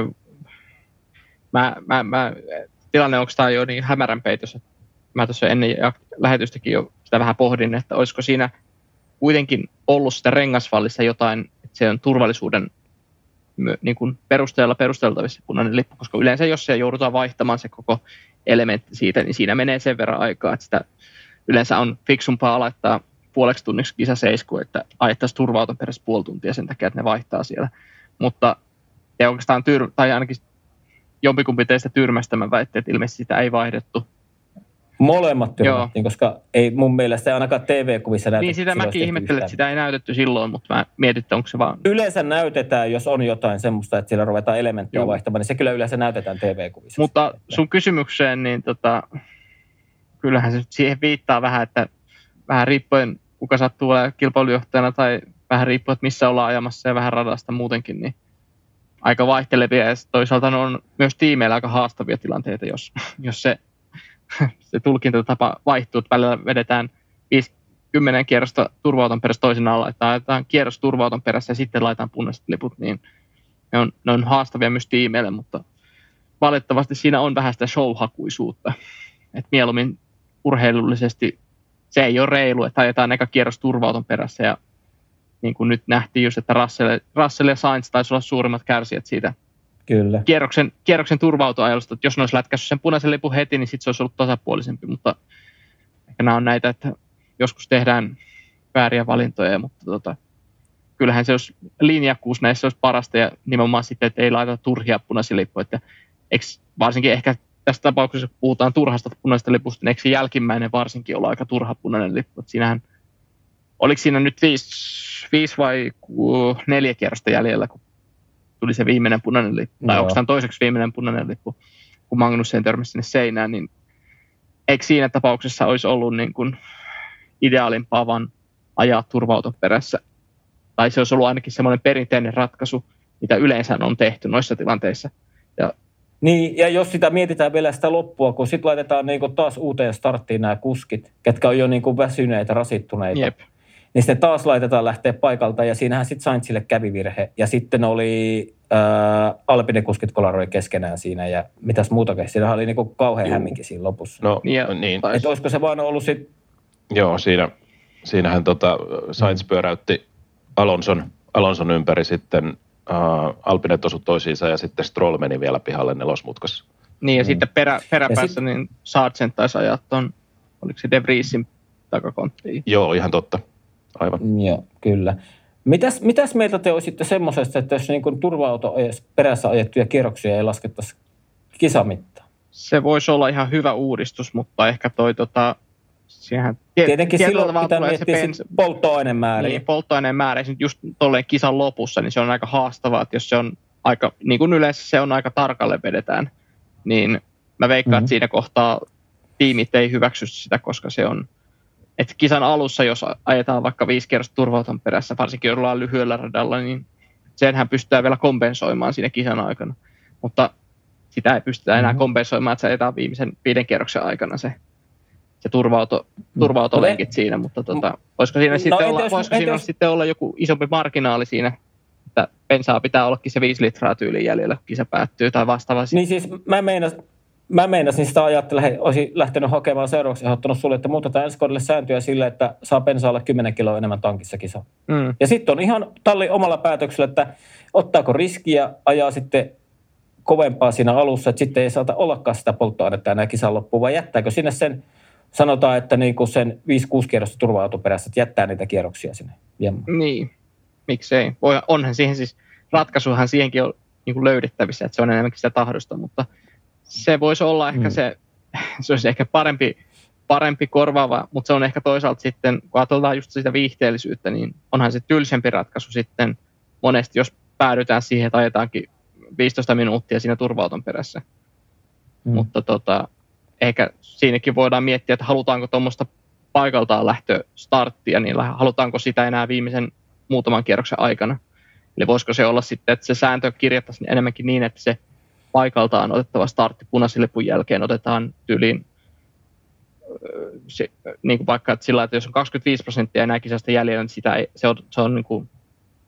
mä, mä, mä, tilanne onko tämä jo niin hämärän peitossa. Mä tuossa ennen lähetystäkin jo sitä vähän pohdin, että olisiko siinä kuitenkin ollut sitä rengasvallissa jotain, että se on turvallisuuden niin kuin perusteella perusteltavissa punainen lippu, koska yleensä jos se joudutaan vaihtamaan se koko elementti siitä, niin siinä menee sen verran aikaa, että sitä yleensä on fiksumpaa laittaa puoleksi tunniksi kisaseisku, että ajettaisiin turvauton perässä puoli tuntia sen takia, että ne vaihtaa siellä. Mutta te oikeastaan, tyr- tai ainakin jompikumpi teistä tyrmästä mä väitteen, että ilmeisesti sitä ei vaihdettu Molemmat tyrmättiin, koska ei mun mielestä ainakaan TV-kuvissa näytetty. Niin, sitä mäkin ihmettelen, että sitä ei näytetty silloin, mutta mä mietin, että onko se vaan... Yleensä näytetään, jos on jotain semmoista, että siellä ruvetaan elementtejä vaihtamaan, niin se kyllä yleensä näytetään TV-kuvissa. Mutta sun kysymykseen, niin tota, kyllähän se siihen viittaa vähän, että vähän riippuen kuka sattuu olemaan kilpailujohtajana tai vähän riippuen, että missä ollaan ajamassa ja vähän radasta muutenkin, niin aika vaihtelevia ja toisaalta ne on myös tiimeillä aika haastavia tilanteita, jos, jos se se tulkintatapa vaihtuu, että välillä vedetään 10 kierrosta turvauton perässä toisinaan, että laitetaan kierros turvauton perässä ja sitten laitetaan punaiset liput, niin ne on, ne on haastavia myös tiimeille, mutta valitettavasti siinä on vähän sitä showhakuisuutta. Et mieluummin urheilullisesti se ei ole reilu, että ajetaan eka kierros turvauton perässä ja niin kuin nyt nähtiin just, että Russell, Russell ja Sainz taisi olla suurimmat kärsijät siitä Kyllä. Kierroksen, kierroksen turvautoajelusta, että jos ne olisi lätkässyt sen punaisen lipun heti, niin sitten se olisi ollut tasapuolisempi, mutta ehkä nämä on näitä, että joskus tehdään vääriä valintoja, mutta tota, kyllähän se olisi linjakkuus näissä olisi parasta ja nimenomaan sitten, että ei laita turhia punaisia lippuja, että eikö, varsinkin ehkä tässä tapauksessa, kun puhutaan turhasta punaista lipusta, niin eikö se jälkimmäinen varsinkin olla aika turha punainen lippu, että siinähän, oliko siinä nyt viisi, viisi vai neljä kierrosta jäljellä, kun tuli se viimeinen punainen lippu, tai onko tämä toiseksi viimeinen punainen lippu, kun Magnussen törmäsi sinne seinään, niin eikö siinä tapauksessa olisi ollut niin kuin ideaalimpaa vaan ajaa turvauton perässä? Tai se olisi ollut ainakin semmoinen perinteinen ratkaisu, mitä yleensä on tehty noissa tilanteissa. Ja Niin, ja jos sitä mietitään vielä sitä loppua, kun sitten laitetaan niinku taas uuteen starttiin nämä kuskit, ketkä on jo niinku väsyneitä, rasittuneita. Jep. Niin sitten taas laitetaan lähteä paikalta ja siinähän sitten Sainzille kävi virhe. Ja sitten oli ää, Alpine kuskit kolaroi keskenään siinä ja mitäs muutakin. Siinähän oli niinku kauhean Juu. hämminki siinä lopussa. No Niin, ja- niin, Että olisiko se vaan ollut sit, joo, siinä, siinähän tota, Sainz pyöräytti Alonson, Alonson ympäri sitten uh, Alpinet osu toisiinsa ja sitten Stroll meni vielä pihalle nelosmutkassa. Niin, ja Mm. sitten perä, peräpäässä sit- niin Sargent taisi ajaa ton, oliko se De Vriesin takakonttiin. Joo, ihan totta. Aivan. joo, kyllä. Mitäs, mitäs mieltä te olisitte semmoisesta, että jos niin turva-auto perässä ajettuja kierroksia ei laskettaisi kisamittaan? Se voisi olla ihan hyvä uudistus, mutta ehkä toi tota, siihen, tie- Tietenkin silloin pitää tulee miettiä se bens- polttoainemääriä. niin, polttoaineen määrä, esimerkiksi just tolleen kisan lopussa, niin se on aika haastavaa, että jos se on aika, niin kuin yleensä se on aika tarkalle vedetään, niin mä veikkaan, Mhm. että siinä kohtaa tiimit ei hyväksy sitä, koska se on, että kisan alussa, jos ajetaan vaikka viisi kierrosta turvauton perässä, varsinkin jos ollaan lyhyellä radalla, niin senhän pystytään vielä kompensoimaan siinä kisan aikana. Mutta sitä ei pystytä enää Mhm. kompensoimaan, että se ajetaan viimeisen viiden kierroksen aikana se, se turva-auto, turva-autolenkit siinä, mutta tota, voisiko siinä, No, sitten, entä olla, jos- voisiko entä siinä jos- sitten olla joku isompi marginaali siinä, että bensaa pitää ollakin se viisi litraa tyyliin jäljellä, kun kisa päättyy tai vastaavasti. Niin siis mä meinas, mä meinasin sitä ajatella, että olisin lähtenyt hakemaan seuraavaksi ja ottanut sulle, että muutetaan ensi kaudelle sääntöjä sillä, että saa bensaa olla 10 kiloa enemmän tankissa kisa. Mm. Ja sitten on ihan talli omalla päätöksellä, että ottaako riskiä, ajaa sitten kovempaa siinä alussa, että sitten ei saata ollakaan sitä polttoainetta enää kisan loppuun, vai jättääkö sinne sen, sanotaan, että niin kuin sen 5-6 kierrosta turva perässä, että jättää niitä kierroksia sinne. Jemmaan. Niin, miksei. Voi, onhan siihen siis, ratkaisuhan siihenkin on niin kuin löydettävissä, että se on enemmänkin sitä tahdosta, mutta se voisi olla ehkä Mm. se, *laughs* se olisi ehkä parempi, parempi korvaava, mutta se on ehkä toisaalta sitten, kun ajatellaan just sitä viihteellisyyttä, niin onhan se tylsempi ratkaisu sitten monesti, jos päädytään siihen, että ajetaankin 15 minuuttia siinä turvauton perässä. Mm. Mutta tota, ehkä siinäkin voidaan miettiä, että halutaanko tuommoista paikaltaan lähtö starttia, niin halutaanko sitä enää viimeisen muutaman kierroksen aikana. Eli voisiko se olla sitten, että se sääntö kirjattaisiin enemmänkin niin, että se paikaltaan otettava startti punaisen lipun jälkeen otetaan tyyliin se, niin kuin vaikka että sillä, että jos on 25 prosenttia enää kisasta jäljellä, niin sitä ei, se on, se on niin kuin,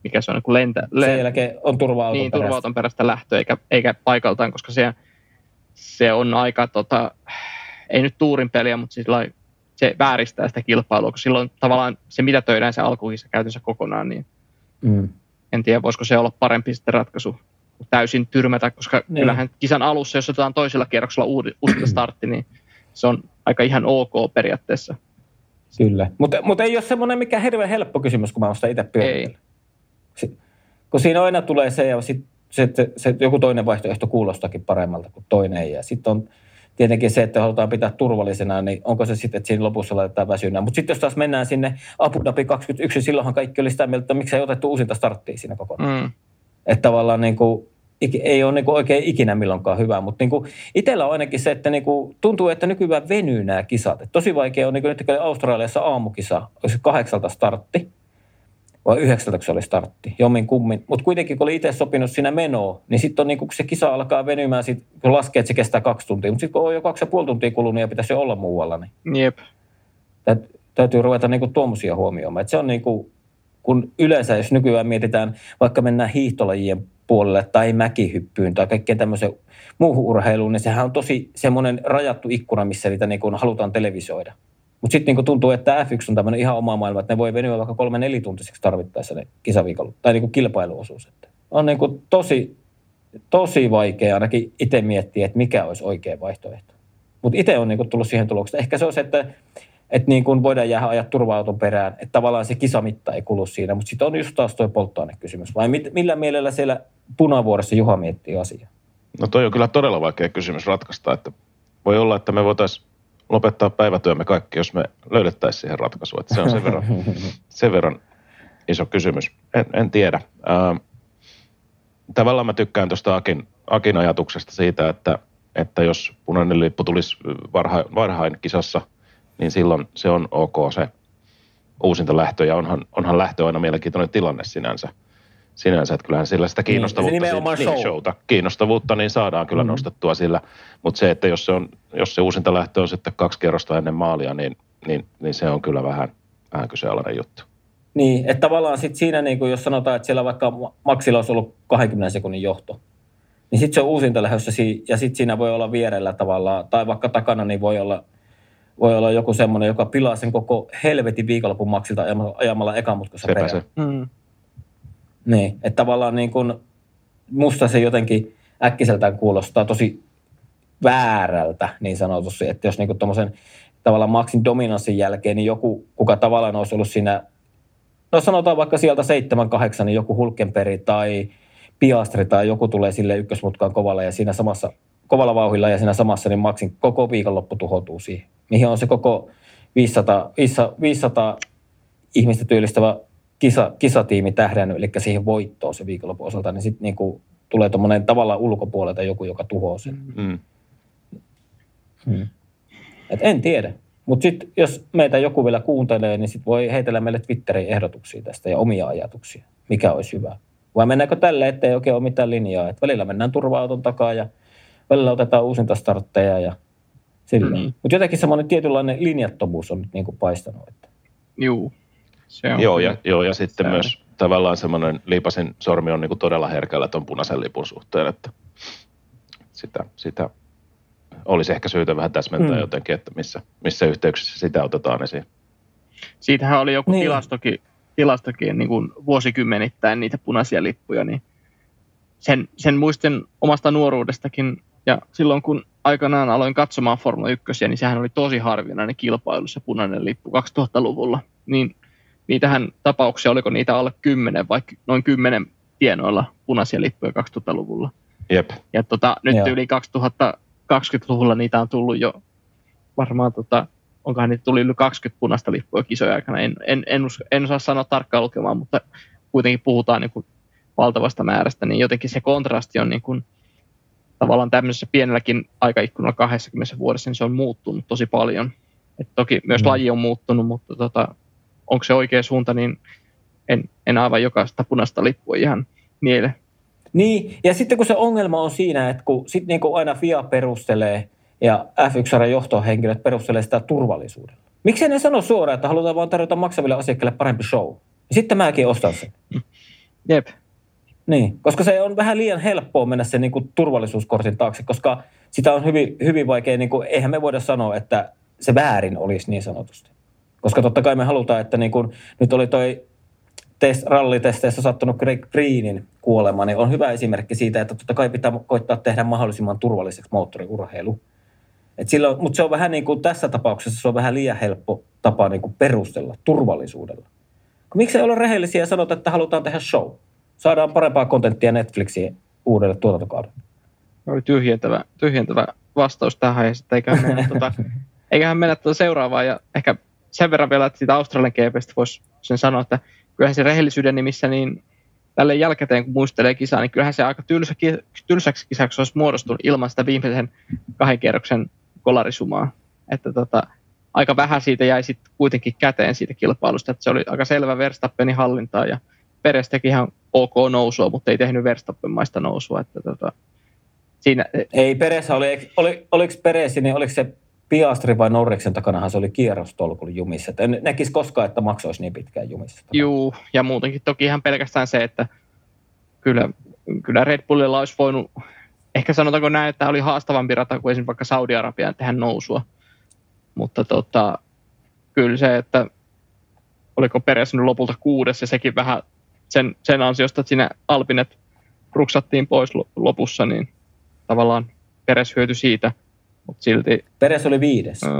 mikä se on niin kuin lentä, Sen jälkeen on turva-auton niin, perässä. turvauton perästä lähtö, eikä, eikä paikaltaan, koska se, se on aika, tota, ei nyt tuurin peliä, mutta sillä lailla se vääristää sitä kilpailua, kun silloin tavallaan se mitä töidään se alkukisa käytössä kokonaan, niin Mm. en tiedä, voisiko se olla parempi sitten ratkaisu täysin tyrmätä, koska Niin. kyllähän kisan alussa, jos otetaan toisella kierroksella uusi startti, niin se on aika ihan ok periaatteessa. Kyllä. Mutta mut ei ole semmoinen mikä hirveän helppo kysymys, kun mä oon sitä itse pyörittänyt. Si- Kun siinä aina tulee se ja sitten se, se, se, joku toinen vaihtoehto kuulostakin paremmalta kuin toinen. Ja sitten on tietenkin se, että halutaan pitää turvallisena, niin onko se sitten, että siinä lopussa laitetaan väsynä. Mutta sitten jos taas mennään sinne Abu Dhabi 21, niin silloinhan kaikki oli sitä mieltä, että miksi ei otettu uusinta starttia siinä kokonaan. Mm. Että tavallaan niin kuin, ei ole niin kuin oikein ikinä milloinkaan hyvä, mutta niin kuin itsellä on ainakin se, että niin kuin, tuntuu, että nykyään venyy nämä kisat. Et tosi vaikea on, niin kuin nyt kun Australiassa aamukisa, olisi kahdeksalta startti, vai yhdeksältä, se oli startti, jommin kummin. Mutta kuitenkin, kun oli itse sopinut siinä menoa, niin sitten on niin kun se kisa alkaa venymään, sit, kun laskee, että se kestää kaksi tuntia. Mutta sitten kun on jo kaksi ja puoli tuntia kulunut ja pitäisi jo olla muualla, niin Jep. Täyt- täytyy ruveta niin tuommoisia huomioimaan. Et se on niin kuin, kun yleensä, jos nykyään mietitään, vaikka mennään hiihtolajien puolelle tai mäkihyppyyn tai kaikkeen tämmöiseen muuhun urheiluun, niin sehän on tosi semmoinen rajattu ikkuna, missä niitä niin kuin halutaan televisoida. Mutta sitten niin tuntuu, että F1 on tämmöinen ihan oma maailma, että ne voi venyä vaikka kolme nelituntiseksi tarvittaessa ne kisaviikolla, tai niin kuin kilpailuosuus. Että on niin kuin tosi, tosi vaikea ainakin itse miettiä, että mikä olisi oikea vaihtoehto. Mutta itse on niin kuin tullut siihen tulokseen. Ehkä se on se, että että niin kuin voidaan jäädä ajaa turva-auton perään, että tavallaan se kisamitta ei kulu siinä, mutta sitten on just taas tuo polttoainekysymys. Vai mit, millä mielellä siellä punavuoressa Juha miettii asiaa? No toi on kyllä todella vaikea kysymys ratkaista, että voi olla, että me voitaisiin lopettaa päivätyömme kaikki, jos me löydettäisiin siihen ratkaisu. Että se on sen verran, *laughs* sen verran iso kysymys. En, en tiedä. Ää, tavallaan mä tykkään tuosta Akin, Akin ajatuksesta siitä, että, että jos punainen lippu tulisi varhain, varhain kisassa, niin silloin se on ok se uusinta lähtö, ja onhan, onhan lähtö aina mielenkiintoinen tilanne sinänsä. sinänsä, että kyllähän sillä sitä kiinnostavuutta, niin, niin, show. niin, showta, kiinnostavuutta niin saadaan kyllä mm-hmm. nostettua sillä, mutta se, että jos se, on, jos se uusinta lähtö on sitten kaksi kerrosta ennen maalia, niin, niin, niin se on kyllä vähän, vähän kyseenalainen juttu. Niin, että tavallaan sit siinä, niin kuin jos sanotaan, että siellä vaikka maksilla olisi ollut 20 sekunnin johto, niin sitten se on uusinta lähdössä ja sitten siinä voi olla vierellä tavallaan, tai vaikka takana, niin voi olla, voi olla joku semmoinen, joka pilaa sen koko helvetin viikonlopun maksilta ajamalla ekamutkossa perään. Se. Mm. Niin, että tavallaan niin kuin, musta se jotenkin äkkiseltään kuulostaa tosi väärältä niin sanotusti, että jos niin tuommoisen tavallaan maksin dominanssin jälkeen, niin joku, kuka tavallaan olisi ollut siinä, no sanotaan vaikka sieltä 7-8, niin joku Hulkenperi tai Piastri tai joku tulee sille ykkösmutkaan kovalla ja siinä samassa, kovalla vauhilla ja siinä samassa, niin maksin koko viikonloppu tuhoutuu siihen. Mihin on se koko 500, 500, 500 ihmistä työllistävä kisa, kisatiimi tähdännyt, eli siihen voittoon se viikonlopun osalta, niin sitten niinku tulee tuommoinen tavallaan ulkopuolelta joku, joka tuhoaa sen. Mm. Hmm. Et en tiedä. Mutta sitten jos meitä joku vielä kuuntelee, niin sitten voi heitellä meille Twitterin ehdotuksia tästä ja omia ajatuksia, mikä olisi hyvä. Vai mennäänkö tälle, ettei oikein ole mitään linjaa. Et välillä mennään turva-auton takaa ja välillä otetaan uusinta startteja ja Mm-hmm. Mutta jotenkin semmoinen tietynlainen linjattomuus on nyt niinku paistanut. Että. Juu. Se on joo, ja, joo, ja sitten sääri. myös tavallaan semmoinen liipasin sormi on niinku todella herkällä tuon punaisen lipun suhteen, että sitä, sitä olisi ehkä syytä vähän täsmentää mm. jotenkin, että missä, missä yhteyksissä sitä otetaan esiin. Siitähän oli joku niin. tilastokin, tilastokin niin kuin vuosikymmenittäin niitä punaisia lippuja, niin sen, sen muistin omasta nuoruudestakin. Ja silloin kun aikanaan aloin katsomaan Formula 1, niin sehän oli tosi harvinainen kilpailu se punainen lippu 2000-luvulla. Niin niitähän tapauksia, oliko niitä alle 10 vai noin 10 tienoilla punaisia lippuja 2000-luvulla. Jep. Ja tota, nyt Joo. yli 2020-luvulla niitä on tullut jo varmaan, tota, onkohan niitä tuli yli 20 punaista lippua kisoja aikana. En, en, en, en osaa sanoa tarkkaan lukemaan, mutta kuitenkin puhutaan niin kuin valtavasta määrästä, niin jotenkin se kontrasti on niin kuin, tavallaan tämmöisessä pienelläkin aikaikkunalla 20 vuodessa, niin se on muuttunut tosi paljon. Et toki myös mm. laji on muuttunut, mutta tota, onko se oikea suunta, niin en, en aivan jokaista punaista lippua ihan miele. Niin, ja sitten kun se ongelma on siinä, että kun sit niin kuin aina FIA perustelee ja F1 johtohenkilöt perustelee sitä turvallisuudella. Miksi ne sano suoraan, että halutaan vaan tarjota maksaville asiakkaille parempi show? Sitten mäkin ostan sen. Jep. Niin, koska se on vähän liian helppoa mennä sen niin kuin turvallisuuskortin taakse, koska sitä on hyvin, hyvin vaikea, niin kuin, eihän me voida sanoa, että se väärin olisi niin sanotusti. Koska totta kai me halutaan, että niin kun, nyt oli toi test, rallitesteissä sattunut Greg Greenin kuolema, niin on hyvä esimerkki siitä, että totta kai pitää koittaa tehdä mahdollisimman turvalliseksi moottoriurheilu. Et silloin, mutta se on vähän niin kuin tässä tapauksessa se on vähän liian helppo tapa niin kuin perustella turvallisuudella. Miksi ei ole rehellisiä ja sanota, että halutaan tehdä show? Saadaan parempaa kontenttia Netflixiin uudelle tuotantokaudelle. Oli tyhjentävä, tyhjentävä vastaus tähän ja sitten eiköhän mennä, tuota, *laughs* eiköhän mennä tuota seuraavaan ja ehkä sen verran vielä, että siitä Australian GPstä voisi sen sanoa, että kyllähän se rehellisyyden nimissä niin tälle jälkikäteen, kun muistelee kisaa, niin kyllähän se aika tylsä, tylsäksi kisaksi olisi muodostunut ilman sitä viimeisen kahden kierroksen kolarisumaa. Että tota, aika vähän siitä jäi sitten kuitenkin käteen siitä kilpailusta, että se oli aika selvä Verstappenin hallintaa ja Peres teki ihan ok nousua, mutta ei tehnyt Verstappenmaista nousua. Että tota, siinä... Ei Peres, oli, oli, oliko Peres, niin oliko se Piastri vai Norriksen takanahan se oli kierrostolkulla jumissa. Et en näkisi koskaan, että maksoisi niin pitkään jumissa. Juu, ja muutenkin toki ihan pelkästään se, että kyllä, kyllä Red Bullilla olisi voinut, ehkä sanotaanko näin, että oli haastavampi rata kuin esimerkiksi vaikka Saudi-Arabiaan tehdä nousua. Mutta tota, kyllä se, että oliko Peres nyt lopulta kuudes ja sekin vähän sen, sen ansiosta, että siinä Alpinet ruksattiin pois lopussa, niin tavallaan Peres hyötyi siitä – mutta silti... Peres oli viides. Öö,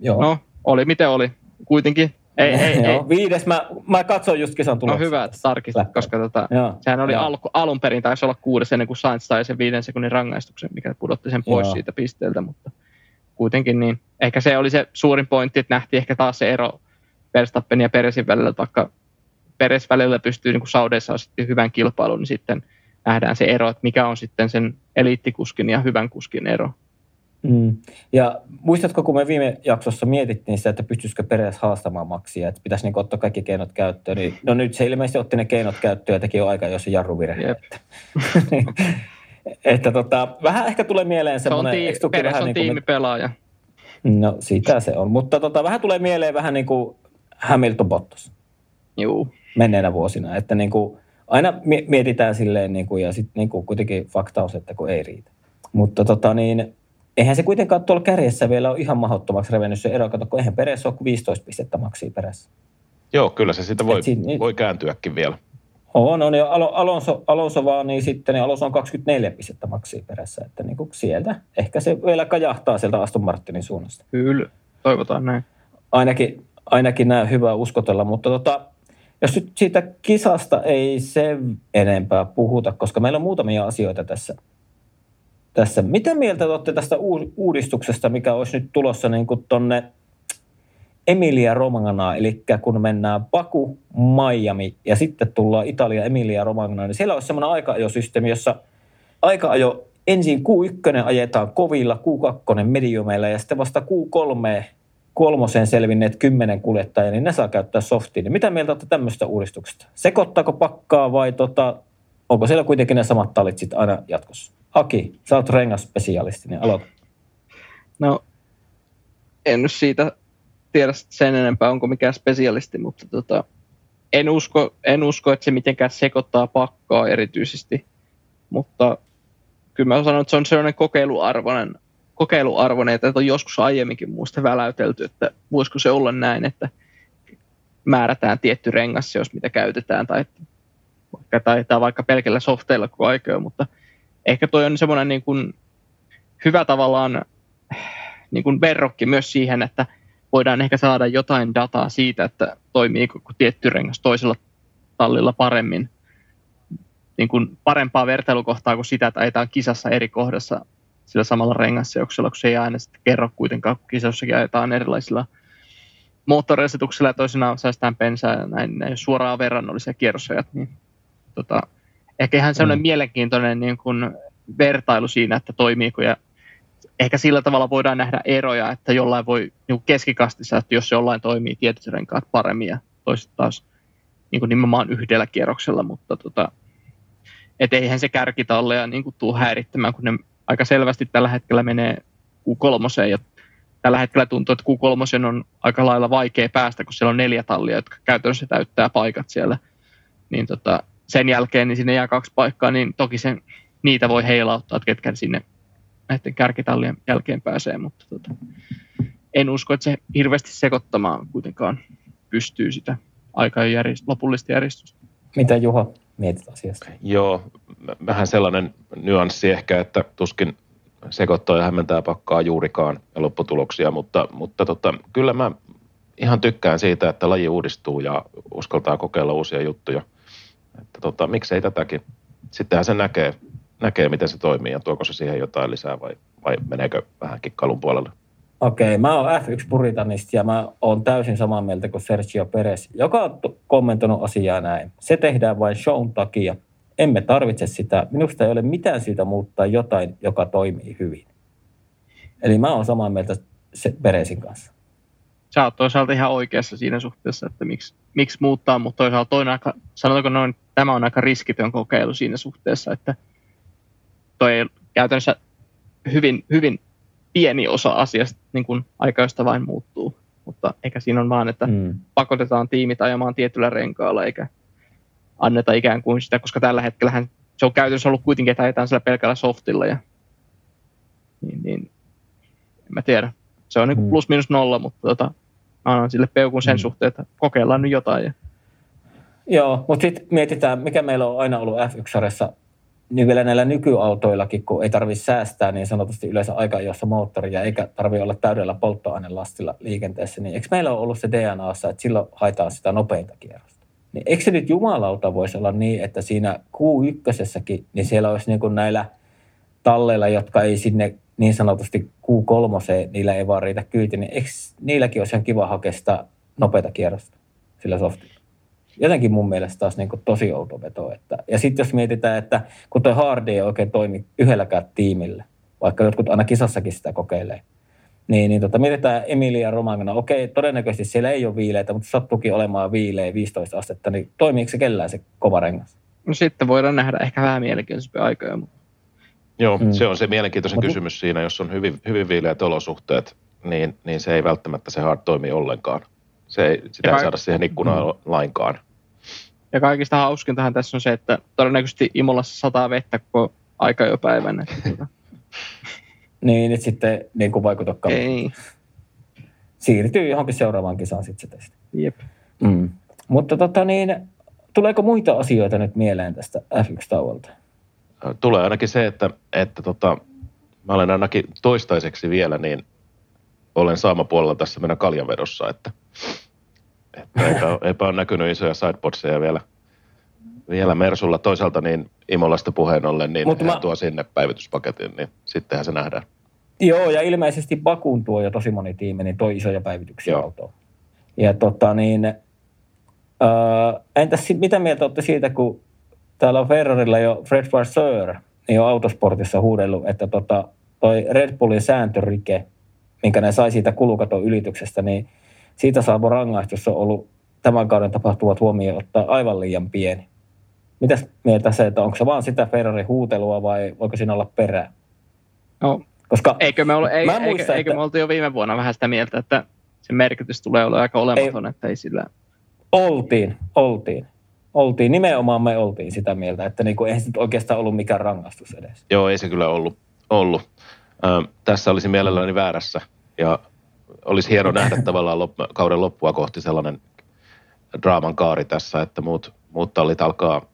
Joo. No, oli miten oli. Kuitenkin. Ei, *laughs* ei, ei. Viides, mä, mä katsoin just kisan tuloksia. No hyvä, että tarkistit, koska tota, sehän oli al, alun perin taisi olla kuudes ennen kuin Sainz sai sen viiden sekunnin rangaistuksen, mikä pudotti sen pois Joo. siitä pisteeltä, mutta kuitenkin niin. Ehkä se oli se suurin pointti, että nähtiin ehkä taas se ero Verstappen ja Peresin välillä, vaikka Peres välillä pystyy niin kuin Saudeissa sitten hyvän kilpailun, niin sitten nähdään se ero, että mikä on sitten sen eliittikuskin ja hyvän kuskin ero. Mm. Ja muistatko, kun me viime jaksossa mietittiin sitä, että pystyisikö Peres haastamaan maksia, että pitäisi niin ottaa kaikki keinot käyttöön, niin no nyt se ilmeisesti otti ne keinot käyttöön ja teki jo aika, jos jarruvirhe. Jep. Että, *laughs* että tota, vähän ehkä tulee mieleen Se on, semmoinen... tii, Peres vähän on niin kuin- tiimipelaaja. No sitä se on, mutta tota, vähän tulee mieleen vähän niin kuin Hamilton Bottas Juu. Menneenä vuosina, että niin kuin aina mi- mietitään silleen niin kuin, ja sitten niin kuin kuitenkin fakta on se, että kun ei riitä. Mutta tota niin, eihän se kuitenkaan tuolla kärjessä vielä ole ihan mahdottomaksi revennyt se ero. Kato, kun eihän perässä ole kuin 15 pistettä maksia perässä. Joo, kyllä se siitä voi, Et siinä- voi kääntyäkin vielä. On, on. Ja Alo- Alonso, Alonso vaan, niin sitten niin Alonso on 24 pistettä maksia perässä. Että niin kuin sieltä, ehkä se vielä kajahtaa sieltä Aston Martinin suunnasta. Kyllä. Toivotaan näin. ainakin, ainakin näin hyvä uskotella, mutta tota, jos nyt siitä kisasta ei sen enempää puhuta, koska meillä on muutamia asioita tässä. tässä. Mitä mieltä te olette tästä uu- uudistuksesta, mikä olisi nyt tulossa niin kuin tonne Emilia Romagna, eli kun mennään Baku, Miami ja sitten tullaan Italia, Emilia Romagna, niin siellä olisi semmoinen aika-ajosysteemi, jossa aika-ajo ensin Q1 ajetaan kovilla, Q2 mediumeilla ja sitten vasta Q3 kolmoseen selvinneet kymmenen kuljettajaa, niin ne saa käyttää softia. Niin mitä mieltä olette tämmöistä uudistuksesta? Sekoittaako pakkaa vai tota, onko siellä kuitenkin ne samat talit sitten aina jatkossa? Aki, sä oot rengaspesialisti, niin aloita. No, en nyt siitä tiedä sen enempää, onko mikään spesialisti, mutta tota, en, usko, en usko, että se mitenkään sekoittaa pakkaa erityisesti, mutta kyllä mä sanon, että se on sellainen kokeiluarvoinen, kokeiluarvoinen että on joskus aiemminkin muista väläytelty, että voisiko se olla näin, että määrätään tietty rengas, jos mitä käytetään, tai, vaikka, tai, tai vaikka pelkillä softeilla koko aikaa, mutta ehkä toi on semmoinen niin kuin hyvä tavallaan niin kuin verrokki myös siihen, että voidaan ehkä saada jotain dataa siitä, että toimiiko tietty rengas toisella tallilla paremmin. Niin kuin parempaa vertailukohtaa kuin sitä, että ajetaan kisassa eri kohdassa sillä samalla rengasseoksella, kun se ei aina sitten kerro kuitenkaan, kun kisassakin ajetaan erilaisilla moottoriasetuksilla ja toisinaan säästään bensaa ja näin, näin suoraan verrannollisia kierrosajat, niin tota, ehkä ihan sellainen Mm. mielenkiintoinen niin kuin vertailu siinä, että toimiiko ja ehkä sillä tavalla voidaan nähdä eroja, että jollain voi niin keskikastissa, että jos jollain toimii tietyt renkaat paremmin ja toiset taas niin kuin nimenomaan yhdellä kierroksella, mutta tota, et eihän se kärkitalleja niin kuin tuu häirittämään, kun ne aika selvästi tällä hetkellä menee Q3 ja tällä hetkellä tuntuu, että Q3 on aika lailla vaikea päästä, kun siellä on neljä tallia, jotka käytännössä täyttää paikat siellä. Niin tota, sen jälkeen niin sinne jää kaksi paikkaa, niin toki sen, niitä voi heilauttaa, että ketkä sinne näiden kärkitallien jälkeen pääsee, mutta tota, en usko, että se hirveästi sekoittamaan kuitenkaan pystyy sitä aika järjest- lopullista järjestystä. Mitä Juha mietit asiasta? Joo, vähän sellainen nyanssi ehkä, että tuskin sekoittaa ja hämmentää pakkaa juurikaan ja lopputuloksia, mutta, mutta tota, kyllä mä ihan tykkään siitä, että laji uudistuu ja uskaltaa kokeilla uusia juttuja. Että tota, miksei tätäkin. Sittenhän se näkee, näkee, miten se toimii ja tuoko se siihen jotain lisää vai, vai meneekö vähän kikkailun puolelle. Okei, mä oon F1-puritanista ja mä oon täysin samaa mieltä kuin Sergio Perez, joka on kommentoinut asiaa näin. Se tehdään vain shown takia. Emme tarvitse sitä. Minusta ei ole mitään syytä muuttaa jotain, joka toimii hyvin. Eli mä oon samaa mieltä se Perezin kanssa. Sä oot toisaalta ihan oikeassa siinä suhteessa, että miksi, miksi muuttaa, mutta toisaalta toinen aika, sanotaanko noin, tämä on aika riskitön kokeilu siinä suhteessa, että toi käytännössä hyvin, hyvin pieni osa asiasta niin kuin aikaista vain muuttuu. Mutta eikä siinä on vaan, että Mm. pakotetaan tiimit ajamaan tietyllä renkaalla, eikä anneta ikään kuin sitä, koska tällä hetkellä se on käytännössä ollut kuitenkin, että ajetaan sillä pelkällä softilla. Ja, niin, niin, en mä tiedä. Se on niin Mm. plus minus nolla, mutta tota, mä annan sille peukun sen Mm. suhteen, että kokeillaan nyt jotain. Ja, Joo, mutta sitten mietitään, mikä meillä on aina ollut F1-sarjassa, niin vielä näillä nykyautoillakin, kun ei tarvitse säästää niin sanotusti yleensä aika jossa moottoria, eikä tarvitse olla täydellä polttoainelastilla liikenteessä, niin eikö meillä ole ollut se DNAssa, että silloin haetaan sitä nopeinta kierrosta? Niin eikö se nyt jumalauta voisi olla niin, että siinä Q1, niin siellä olisi niin kuin näillä talleilla, jotka ei sinne niin sanotusti Q3, niillä ei vaan riitä kyyti, niin eikö niilläkin olisi ihan kiva hakea sitä nopeata kierrosta sillä softilla? Jotenkin mun mielestä taas niin kuin tosi outo veto. Että, ja sitten jos mietitään, että kun tuo Hardy ei oikein toimi yhdelläkään tiimillä, vaikka jotkut aina kisassakin sitä kokeilee. Niin, niin tota, mietitään Emilia Romagna. Okei, todennäköisesti siellä ei ole viileitä, mutta sattuukin olemaan viileä 15 astetta, niin toimiiko se kellään se kova rengas? No sitten voidaan nähdä ehkä vähän mielenkiintoisempia aikoja. Mutta... Joo, mm. se on se mielenkiintoisen Mut... kysymys siinä, jos on hyvin, hyvin viileät olosuhteet, niin, niin se ei välttämättä se hard toimi ollenkaan. Se ei, sitä ja ei saada siihen ikkunaan mm. lainkaan. Ja kaikista hauskintahan tässä on se, että todennäköisesti Imolassa sataa vettä koko aika jo päivänä. *laughs* niin, nyt sitten niin kuin vaikutakkaan. Ei. Siirtyy johonkin seuraavaan kisaan sitten se testi. Jep. Mm. Mutta tota niin, tuleeko muita asioita nyt mieleen tästä F1-tauolta? Tulee ainakin se, että, että tota, mä olen ainakin toistaiseksi vielä niin olen saamapuolella tässä meidän kaljanvedossa, että, että eipä, *laughs* eipä ole näkynyt isoja sidepodseja vielä, vielä Mersulla. Toisaalta niin Imolasta puheen ollen, niin Mutta mä... tuo sinne päivityspaketin, niin sittenhän se nähdään. Joo, ja ilmeisesti Bakun tuo jo tosi moni tiimi, niin toi isoja päivityksiä Joo. autoon. Ja tota niin, äh, entäs mitä mieltä olette siitä, kun täällä on Ferrarilla jo Fred Vasseur, niin on autosportissa huudellut, että tota, toi Red Bullin sääntörike minkä ne sai siitä kulukaton ylityksestä, niin siitä saava rangaistus on ollut tämän kauden tapahtuvat huomioon ottaa aivan liian pieni. Mitäs mieltä se, että onko se vaan sitä Ferrari huutelua vai voiko siinä olla perää? No, Koska eikö me, ole, ei, muista, eikö, että... eikö me oltu jo viime vuonna vähän sitä mieltä, että se merkitys tulee olla aika olematon, ei, että ei sillä... Oltiin, oltiin. Oltiin, nimenomaan me oltiin sitä mieltä, että niin kuin, eihän se oikeastaan ollut mikään rangaistus edes. Joo, ei se kyllä ollut. ollut. Ö, tässä olisi mielelläni väärässä ja olisi hieno nähdä tavallaan lop- kauden loppua kohti sellainen draaman kaari tässä, että muut, muut tallit alkaa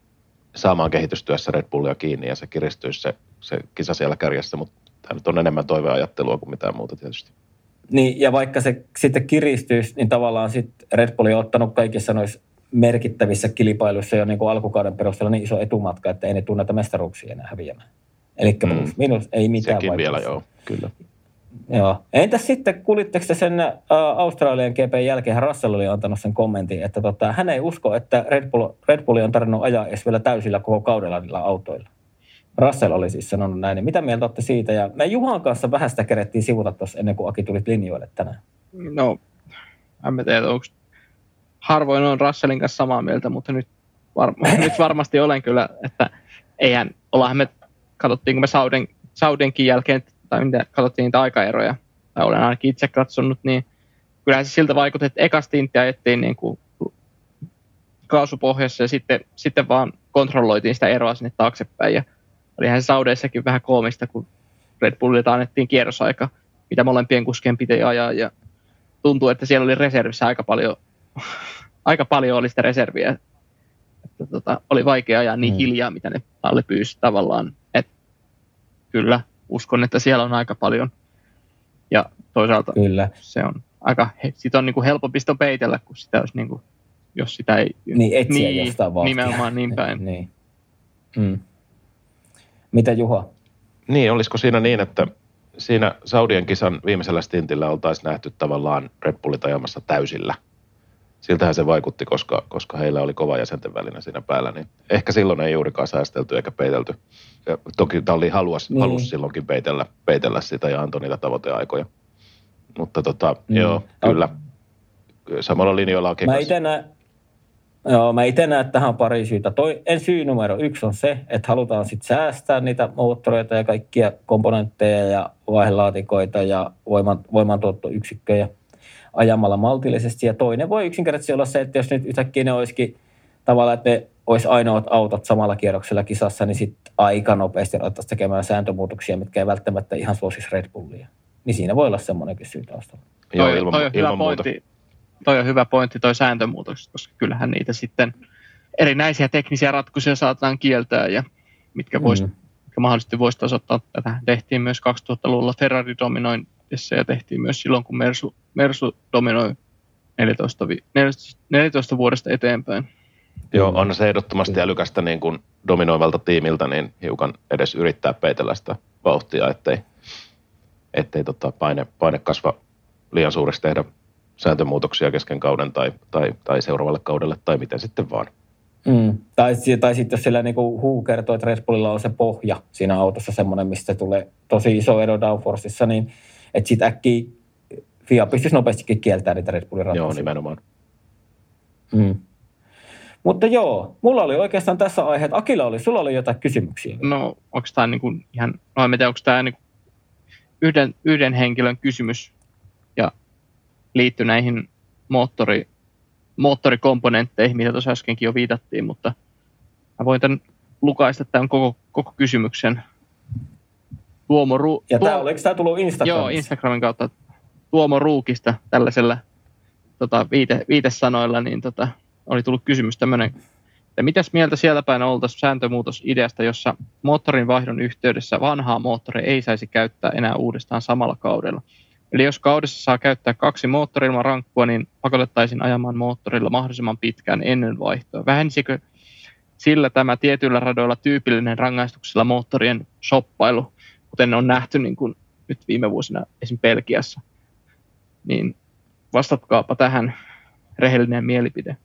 saamaan kehitystyössä Red Bullia kiinni ja se kiristyisi se, se kisa siellä kärjessä, mutta tämä nyt on enemmän toiveajattelua kuin mitään muuta tietysti. Niin, ja vaikka se sitten kiristyisi, niin tavallaan sitten Red Bull on ottanut kaikissa noissa merkittävissä kilpailuissa jo niin kuin alkukauden perusteella niin iso etumatka, että ei ne tunneta mestaruuksia enää häviämään. Eli mm. minus ei mitään Sekin vielä, joo, kyllä. Joo. Entäs sitten, kuulitteko te sen ä, Australian GP jälkeen, Russell oli antanut sen kommentin, että tota, hän ei usko, että Red Bull, Red Bull on tarvinnut ajaa edes vielä täysillä koko kaudella niillä autoilla. Russell oli siis sanonut näin. Niin mitä mieltä olette siitä? Ja me Juhan kanssa vähän sitä kerettiin sivuta tuossa ennen kuin Aki tulit linjoille tänään. No, en mä tiedä, onko harvoin on Russellin kanssa samaa mieltä, mutta nyt, var, *laughs* nyt varmasti olen kyllä, että eihän, ollaan me, katsottiin kun me Sauden, Saudenkin jälkeen tai mitä katsottiin niitä aikaeroja, tai olen ainakin itse katsonut, niin kyllähän se siltä vaikutti, että eka stintti ajettiin niin kuin kaasupohjassa ja sitten, sitten vaan kontrolloitiin sitä eroa sinne taaksepäin. Ja olihan se Saudeissakin vähän koomista, kun Red Bullilta annettiin kierrosaika, mitä molempien kuskien piti ajaa. Ja tuntuu, että siellä oli reservissä aika paljon, *laughs* aika paljon oli sitä reserviä. Että tota, oli vaikea ajaa niin mm. hiljaa, mitä ne alle pyysi tavallaan. Kyllä, uskon, että siellä on aika paljon. Ja toisaalta Kyllä. se on aika, sitä on niin kuin helpompi sitä peitellä, kun sitä olisi niin kuin, jos sitä ei... Niin, etsiä niin, jostain vauhtia. Nimenomaan niin päin. *laughs* niin. Mm. Mitä Juha? Niin, olisiko siinä niin, että siinä Saudien kisan viimeisellä stintillä oltaisiin nähty tavallaan Red Bullit ajamassa täysillä – siltähän se vaikutti, koska, koska heillä oli kova jäsenten välinen siinä päällä, niin ehkä silloin ei juurikaan säästelty eikä peitelty. Ja toki Talli halusi, niin. halusi silloinkin peitellä, peitellä sitä ja antoi niitä tavoiteaikoja. Mutta tota, mm. joo, kyllä. Samalla linjoilla on Mä itse näen, Joo, mä itse näen, tähän pari syytä. Toi, en syy numero yksi on se, että halutaan sitten säästää niitä moottoreita ja kaikkia komponentteja ja vaihelaatikoita ja voiman, voimantuottoyksikköjä ajamalla maltillisesti. Ja toinen voi yksinkertaisesti olla se, että jos nyt yhtäkkiä ne olisikin tavallaan, että ne olisi ainoat autot samalla kierroksella kisassa, niin sitten aika nopeasti alettaisiin tekemään sääntömuutoksia, mitkä ei välttämättä ihan suosisi Red Bullia. Niin siinä voi olla semmoinenkin syy taustalla. Joo, ilman, toi on ilman hyvä muuta. pointti. Toi on hyvä pointti, toi sääntömuutokset, koska kyllähän niitä sitten erinäisiä teknisiä ratkaisuja saatetaan kieltää ja mitkä, vois, mm. mitkä mahdollisesti voisi tasoittaa tätä. Tehtiin myös 2000-luvulla Ferrari dominoin ja tehtiin myös silloin, kun Mersu, Mersu dominoi 14, 14, 14 vuodesta eteenpäin. Joo, on se ehdottomasti älykästä niin kuin dominoivalta tiimiltä niin hiukan edes yrittää peitellä sitä vauhtia, ettei, ettei tota paine, paine kasva liian suureksi tehdä sääntömuutoksia kesken kauden tai, tai, tai seuraavalle kaudelle tai miten sitten vaan. Mm. Tai, tai sitten jos sillä niinku Hu kertoo, että Red Bullilla on se pohja siinä autossa semmoinen, mistä tulee tosi iso ero downforceissa, niin että sitten äkkiä FIA pystyisi nopeastikin kieltämään niitä Red Bullin ratkaisuja. Joo, nimenomaan. Mm. Mutta joo, mulla oli oikeastaan tässä aiheet. Akila oli, sulla oli jotain kysymyksiä. No, onko tämä niinku ihan, no en tiedä, onko tämä niinku yhden, yhden henkilön kysymys ja liittyy näihin moottori, moottorikomponentteihin, mitä tuossa äskenkin jo viitattiin, mutta mä voin tämän lukaista tämän koko, koko kysymyksen. Tuomo Ru- Ja Tuo- tämä, oliko tämä tullut Instagramissa? Joo, Instagramin kautta Tuomo Ruukista tällaisella tota, viite, viitesanoilla, niin tota, oli tullut kysymys tämmöinen, että mitäs mieltä siellä päin oltaisiin sääntömuutosideasta, jossa moottorin vaihdon yhteydessä vanhaa moottoria ei saisi käyttää enää uudestaan samalla kaudella. Eli jos kaudessa saa käyttää kaksi moottorilman rankkua, niin pakotettaisiin ajamaan moottorilla mahdollisimman pitkään ennen vaihtoa. Vähenisikö sillä tämä tietyillä radoilla tyypillinen rangaistuksella moottorien shoppailu, kuten on nähty niin kuin nyt viime vuosina esim. Belgiassa? Niin vastatkaapa tähän rehellinen mielipide.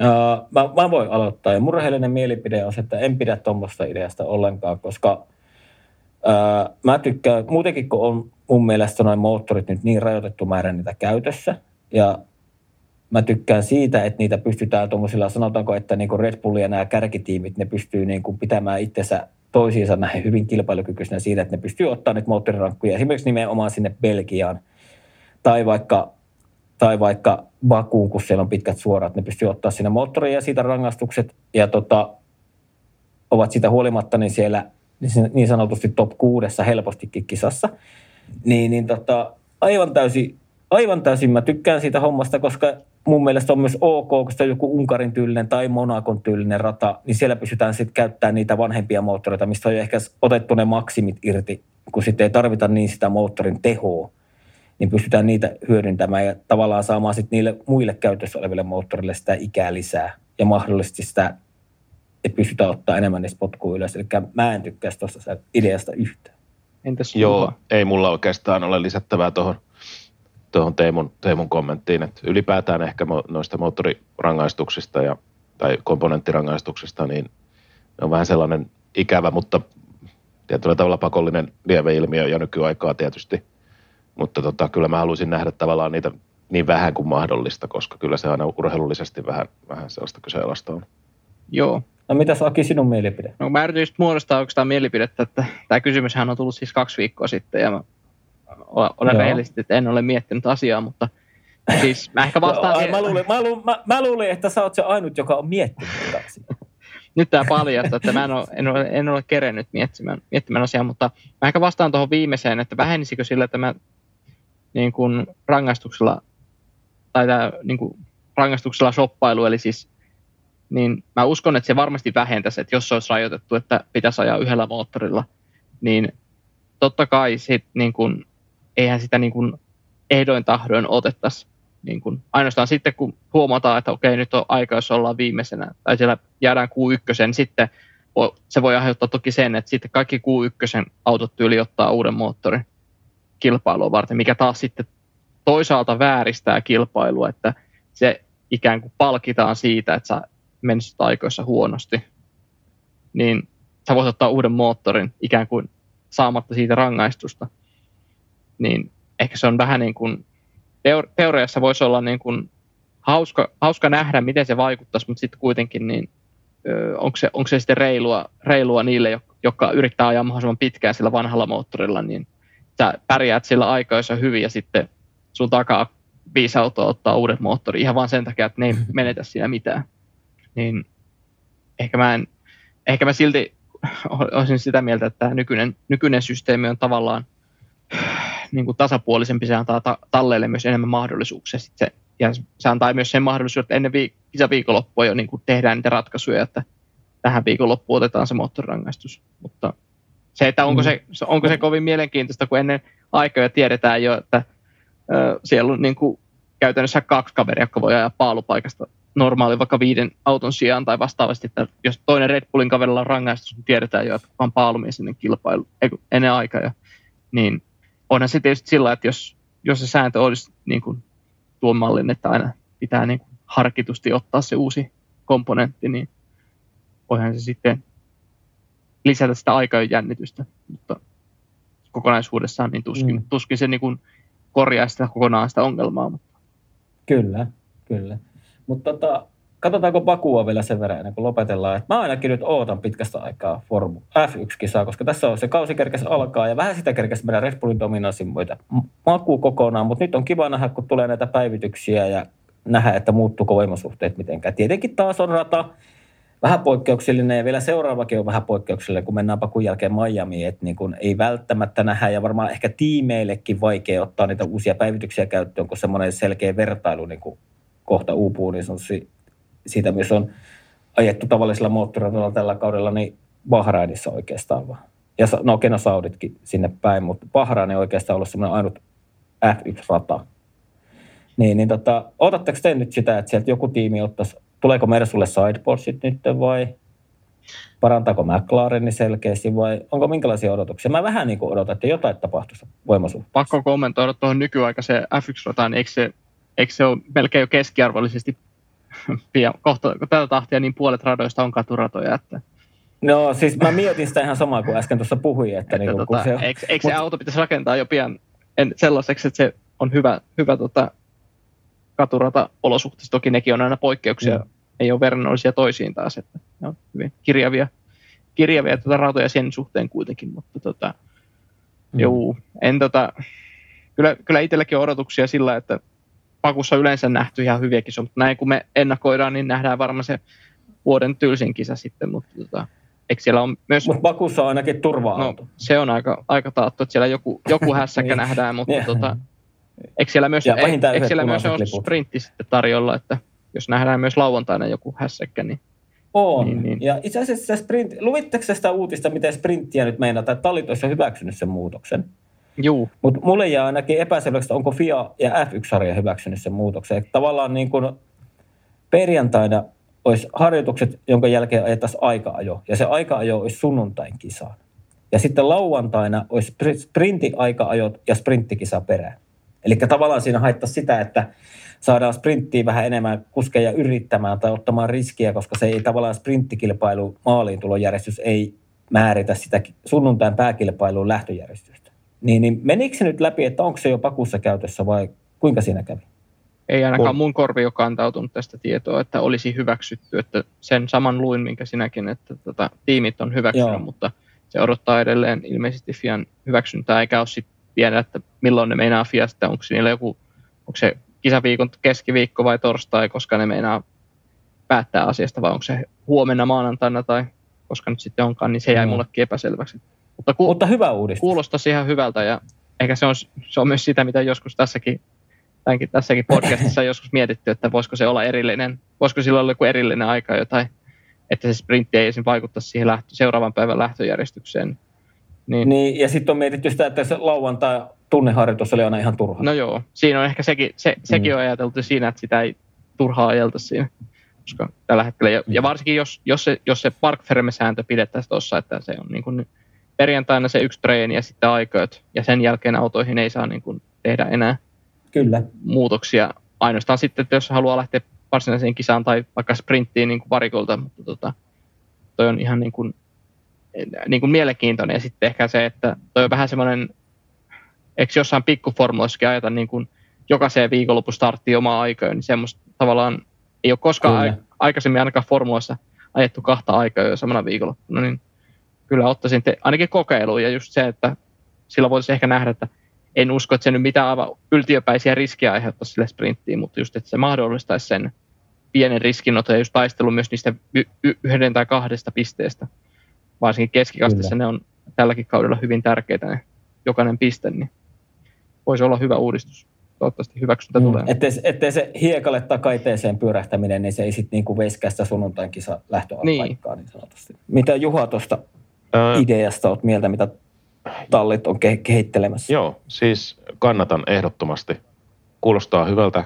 Uh, mä, mä voin aloittaa. Ja mun rehellinen mielipide on se, että en pidä tuommoista ideasta ollenkaan, koska uh, mä tykkään, muutenkin kun on mun mielestä noin moottorit nyt niin rajoitettu määrä niitä käytössä, ja mä tykkään siitä, että niitä pystytään tuommoisilla, sanotaanko, että niin kuin Red Bull ja nämä kärkitiimit, ne pystyy niin kuin pitämään itsensä toisiinsa näin hyvin kilpailukykyisenä siinä, että ne pystyy ottaa nyt moottorirankkuja esimerkiksi nimenomaan sinne Belgiaan tai vaikka tai vaikka Bakuun, kun siellä on pitkät suorat, ne pystyy ottaa sinne moottoria ja siitä rangaistukset ja tota, ovat sitä huolimatta niin siellä niin sanotusti top kuudessa helpostikin kisassa. Niin, niin tota, aivan täysin, aivan täysin mä tykkään siitä hommasta, koska mun mielestä on myös ok, kun se on joku Unkarin tyylinen tai Monakon tyylinen rata, niin siellä pystytään sitten käyttämään niitä vanhempia moottoreita, mistä on jo ehkä otettu ne maksimit irti, kun sitten ei tarvita niin sitä moottorin tehoa niin pystytään niitä hyödyntämään ja tavallaan saamaan sitten niille muille käytössä oleville moottorille sitä ikää lisää ja mahdollisesti sitä, että pystytään ottaa enemmän niistä potkua ylös. Eli mä en tykkää tuosta ideasta yhtään. Entäs Joo, ei mulla oikeastaan ole lisättävää tuohon tuohon Teemun, Teemun kommenttiin, että ylipäätään ehkä mo- noista moottorirangaistuksista ja, tai komponenttirangaistuksista, niin ne on vähän sellainen ikävä, mutta tietyllä tavalla pakollinen lieveilmiö ja nykyaikaa tietysti. Mutta tota, kyllä mä haluaisin nähdä tavallaan niitä niin vähän kuin mahdollista, koska kyllä se aina urheilullisesti vähän, vähän sellaista kyseenalaista on. Joo. No mitäs Aki sinun mielipide? No mä yritin just muodostaa oikeastaan mielipidettä, että tämä kysymyshän on tullut siis kaksi viikkoa sitten ja mä olen Joo. rehellisesti, että en ole miettinyt asiaa, mutta siis mä ehkä vastaan Ai, siihen- mä, luulin, mä, luulin, mä, mä luulin, että sä oot se ainut, joka on miettinyt asiaa. *laughs* nyt tämä paljastaa, että mä en ole, en ole, en ole kerennyt miettimään, miettimään asiaa, mutta mä ehkä vastaan tuohon viimeiseen, että vähenisikö sillä tämä niin kuin rangaistuksella, tai tämä niin kuin rangaistuksella shoppailu, eli siis niin mä uskon, että se varmasti vähentäisi, että jos se olisi rajoitettu, että pitäisi ajaa yhdellä moottorilla, niin totta kai sit, niin kuin, eihän sitä niin kuin ehdoin tahdoin otettaisi. Niin kuin, ainoastaan sitten, kun huomataan, että okei, nyt on aika, jos ollaan viimeisenä, tai siellä jäädään Q1, niin sitten se voi aiheuttaa toki sen, että sitten kaikki Q1 autot tyyli ottaa uuden moottorin kilpailua varten, mikä taas sitten toisaalta vääristää kilpailua, että se ikään kuin palkitaan siitä, että sä menisit aikoissa huonosti, niin sä voit ottaa uuden moottorin ikään kuin saamatta siitä rangaistusta. Niin ehkä se on vähän niin kuin, teo- teoriassa voisi olla niin kuin hauska, hauska nähdä, miten se vaikuttaisi, mutta sitten kuitenkin niin, onko, se, onko se sitten reilua, reilua niille, jo- jotka yrittää ajaa mahdollisimman pitkään sillä vanhalla moottorilla, niin sä pärjäät sillä aikoissa hyvin ja sitten sun takaa viisi autoa ottaa uuden moottorin ihan vaan sen takia, että ne ei *laughs* menetä siinä mitään. Niin ehkä mä, en, ehkä mä silti olisin sitä mieltä, että tämä nykyinen, nykyinen systeemi on tavallaan niin kuin tasapuolisempi, se antaa ta- talleille myös enemmän mahdollisuuksia. Sit se, ja se antaa myös sen mahdollisuuden, että ennen viik- kisaviikonloppua jo niin kuin tehdään niitä ratkaisuja, että tähän viikonloppuun otetaan se moottorirangaistus. Mutta se, että onko, Mm. se, onko se kovin mielenkiintoista, kun ennen aikoja tiedetään jo, että ö, siellä on niin kuin käytännössä kaksi kaveria, jotka voi ajaa paalupaikasta normaali vaikka viiden auton sijaan tai vastaavasti, että jos toinen Red Bullin kaverilla on rangaistus, niin tiedetään jo, että on paalumies ennen kilpailu, ennen aikaa jo. Niin onhan se tietysti sillä, että jos, jos se sääntö olisi niin kuin tuon mallin, että aina pitää niin kuin harkitusti ottaa se uusi komponentti, niin voihan se sitten lisätä sitä aikojen jännitystä, mutta kokonaisuudessaan niin tuskin, mm. tuskin se niin kuin korjaa sitä kokonaan sitä ongelmaa. Mutta. Kyllä, kyllä. Mutta tota, katsotaanko Bakua vielä sen verran ennen kuin lopetellaan. Et mä ainakin nyt ootan pitkästä aikaa Formu F1-kisaa, koska tässä on se kausi kerkes alkaa ja vähän sitä kerkes meidän Red Bullin dominanssin muita makuu kokonaan, mutta nyt on kiva nähdä, kun tulee näitä päivityksiä ja nähdä, että muuttuuko voimasuhteet mitenkään. Tietenkin taas on rata vähän poikkeuksellinen ja vielä seuraavakin on vähän poikkeuksellinen, kun mennään pakun jälkeen Miamiin, että niin kuin ei välttämättä nähdä ja varmaan ehkä tiimeillekin vaikea ottaa niitä uusia päivityksiä käyttöön, kun semmoinen selkeä vertailu niin kuin kohta uupuu, niin siitä myös on ajettu tavallisella moottoriradalla tällä kaudella, niin Bahrainissa oikeastaan vaan. Ja no okei, no Sauditkin sinne päin, mutta Bahrain ei oikeastaan ollut semmoinen ainut F1-rata. Niin, niin tota, otatteko te nyt sitä, että sieltä joku tiimi ottaisi, tuleeko Mersulle sideboardsit nyt vai parantaako McLarenin selkeästi vai onko minkälaisia odotuksia? Mä vähän niin kuin odotan, että jotain tapahtuisi voimasuhteessa. Pakko kommentoida tuohon nykyaikaiseen F1-rataan, eikö se, eikö se ole melkein jo keskiarvollisesti *laughs* pian, kohta, tätä tahtia niin puolet radoista on katuratoja. Että... No siis mä mietin sitä ihan samaa kuin äsken tuossa puhuin. Että, että niin tota, se, eikö, eikö mut... se auto pitäisi rakentaa jo pian en, sellaiseksi, että se on hyvä, hyvä tota, katurata-olosuhteissa. Toki nekin on aina poikkeuksia, mm. ei ole verrannollisia toisiin taas, että ne on hyvin kirjavia, kirjavia tota, ratoja sen suhteen kuitenkin, mutta tota, mm. juu, en tota, kyllä, kyllä itselläkin on odotuksia sillä, että Pakussa yleensä nähty ihan hyviä kisoja, mutta näin kun me ennakoidaan, niin nähdään varmaan se vuoden tylsin kisa sitten, mutta tota, eikö siellä on myös... Mutta Bakussa on ainakin turva no, se on aika, aika taattu, että siellä joku, joku hässäkkä *laughs* niin. nähdään, mutta tota, eikö siellä myös, eikö siellä myös ole sprintti sitten tarjolla, että jos nähdään myös lauantaina joku hässäkkä, niin on. Niin, niin. Ja itse asiassa sprint, luvitteko sitä uutista, miten sprinttiä nyt meinataan, että tallit olisi hyväksynyt sen muutoksen? Joo. Mutta mulle jää ainakin epäselväksi, että onko FIA ja F1-sarja hyväksynyt sen muutoksen. Että tavallaan niin kuin perjantaina olisi harjoitukset, jonka jälkeen ajettaisiin aika-ajo. Ja se aika-ajo olisi sunnuntain kisaan. Ja sitten lauantaina olisi sprintti-aika-ajot ja sprinttikisa perään. Eli tavallaan siinä haittaisi sitä, että saadaan sprinttiin vähän enemmän kuskeja yrittämään tai ottamaan riskiä, koska se ei tavallaan sprinttikilpailu maaliin tulojärjestys ei määritä sitä sunnuntain pääkilpailuun lähtöjärjestystä. Niin, niin menikö se nyt läpi, että onko se jo pakussa käytössä vai kuinka siinä kävi? Ei ainakaan mun korvi ole kantautunut tästä tietoa, että olisi hyväksytty. Että sen saman luin, minkä sinäkin, että tota, tiimit on hyväksynyt, Joo. mutta se odottaa edelleen ilmeisesti FIAN hyväksyntää, eikä ole sitten vielä, että milloin ne meinaa FIAsta, onko niillä joku, onko se kisaviikon keskiviikko vai torstai, koska ne meinaa päättää asiasta, vai onko se huomenna maanantaina tai koska nyt sitten onkaan, niin se jäi mm. mullekin epäselväksi. Mutta, ku- Mutta hyvä uudistus. Kuulostaisi ihan hyvältä ja ehkä se on, se on myös sitä, mitä joskus tässäkin, tämänkin, tässäkin podcastissa joskus mietitty, että voisiko se olla erillinen, voisiko sillä olla joku erillinen aika jotain, että se sprintti ei esim. vaikuttaisi siihen lähtö, seuraavan päivän lähtöjärjestykseen. Niin, niin ja sitten on mietitty sitä, että se lauantai tunneharjoitus oli aina ihan turha. No joo, siinä on ehkä sekin, se, sekin mm. on ajateltu siinä, että sitä ei turhaa ajelta siinä. Koska tällä hetkellä, ja, ja varsinkin jos, jos se, jos se Park sääntö pidettäisiin tuossa, että se on niin kuin perjantaina se yksi treeni ja sitten aiköt, ja sen jälkeen autoihin ei saa niin kuin tehdä enää Kyllä. muutoksia. Ainoastaan sitten, että jos haluaa lähteä varsinaiseen kisaan tai vaikka sprinttiin niin kuin varikolta, mutta tota, toi on ihan niin kuin, niin kuin mielenkiintoinen. Ja sitten ehkä se, että toi on vähän semmoinen, eikö jossain pikkuformuloissakin ajata niin kuin jokaiseen viikonloppu starttiin omaa aikaa, niin semmoista tavallaan ei ole koskaan Kyllä. aikaisemmin ainakaan formuloissa ajettu kahta aikaa jo samana viikonloppuna, niin kyllä ottaisin te, ainakin kokeiluun ja just se, että sillä voisi ehkä nähdä, että en usko, että se nyt mitään aivan yltiöpäisiä riskiä aiheuttaisi sille sprinttiin, mutta just, että se mahdollistaisi sen pienen riskinoton ja just taistelu myös niistä y- y- yhden tai kahdesta pisteestä. Varsinkin keskikastissa ne on tälläkin kaudella hyvin tärkeitä ne jokainen piste, niin voisi olla hyvä uudistus. Toivottavasti hyväksyntä mm. tulee. Ettei, ettei se hiekalle takaiteeseen pyörähtäminen, niin se ei sitten niinku veskää sitä sunnuntain kisa lähtöpaikkaa niin. niin sanotusti. Mitä Juha tuosta Ää... ideasta olet mieltä, mitä tallit on ke- kehittelemässä? Joo, siis kannatan ehdottomasti. Kuulostaa hyvältä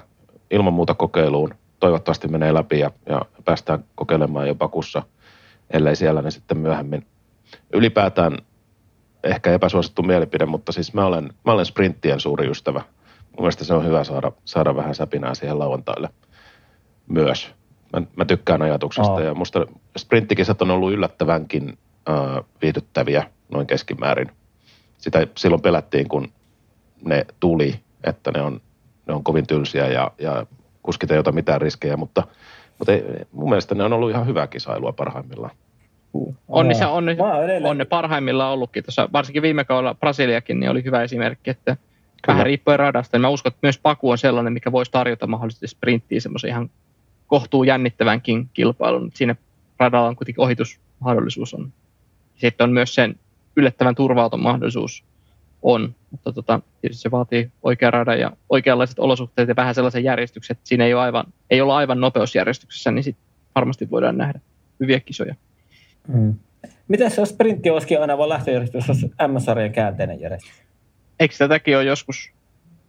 ilman muuta kokeiluun. Toivottavasti menee läpi ja, ja päästään kokeilemaan jopa kussa, ellei siellä niin sitten myöhemmin. Ylipäätään ehkä epäsuosittu mielipide, mutta siis mä olen, mä olen sprinttien suuri ystävä. Mun mielestä se on hyvä saada, saada vähän säpinää siihen lauantaille myös. Mä, mä tykkään ajatuksesta oh. ja musta sprinttikisat on ollut yllättävänkin viihdyttäviä noin keskimäärin. Sitä silloin pelättiin, kun ne tuli, että ne on, ne on kovin tylsiä ja, ja kuskit ei ota mitään riskejä, mutta, mutta ei, mun mielestä ne on ollut ihan hyvää kisailua parhaimmillaan. On, niin se, on, ne, on ne parhaimmillaan ollutkin. Tuossa, varsinkin viime kaudella Brasiliakin niin oli hyvä esimerkki, että Kyllä. vähän riippuen radasta. Mä uskon, että myös Paku on sellainen, mikä voisi tarjota mahdollisesti sprinttiin semmoisen ihan kohtuu jännittävänkin kilpailun. Siinä radalla on kuitenkin ohitusmahdollisuus on. Sitten on myös sen yllättävän turvauton mahdollisuus on, mutta tota, tietysti se vaatii oikea radan ja oikeanlaiset olosuhteet ja vähän sellaisen järjestyksen, että siinä ei, ole aivan, ei olla aivan nopeusjärjestyksessä, niin sitten varmasti voidaan nähdä hyviä kisoja. Mm. Miten se sprintti olisikin aina vaan lähtöjärjestys, jos M-sarjan käänteinen järjestys? Eikö tätäkin ole joskus,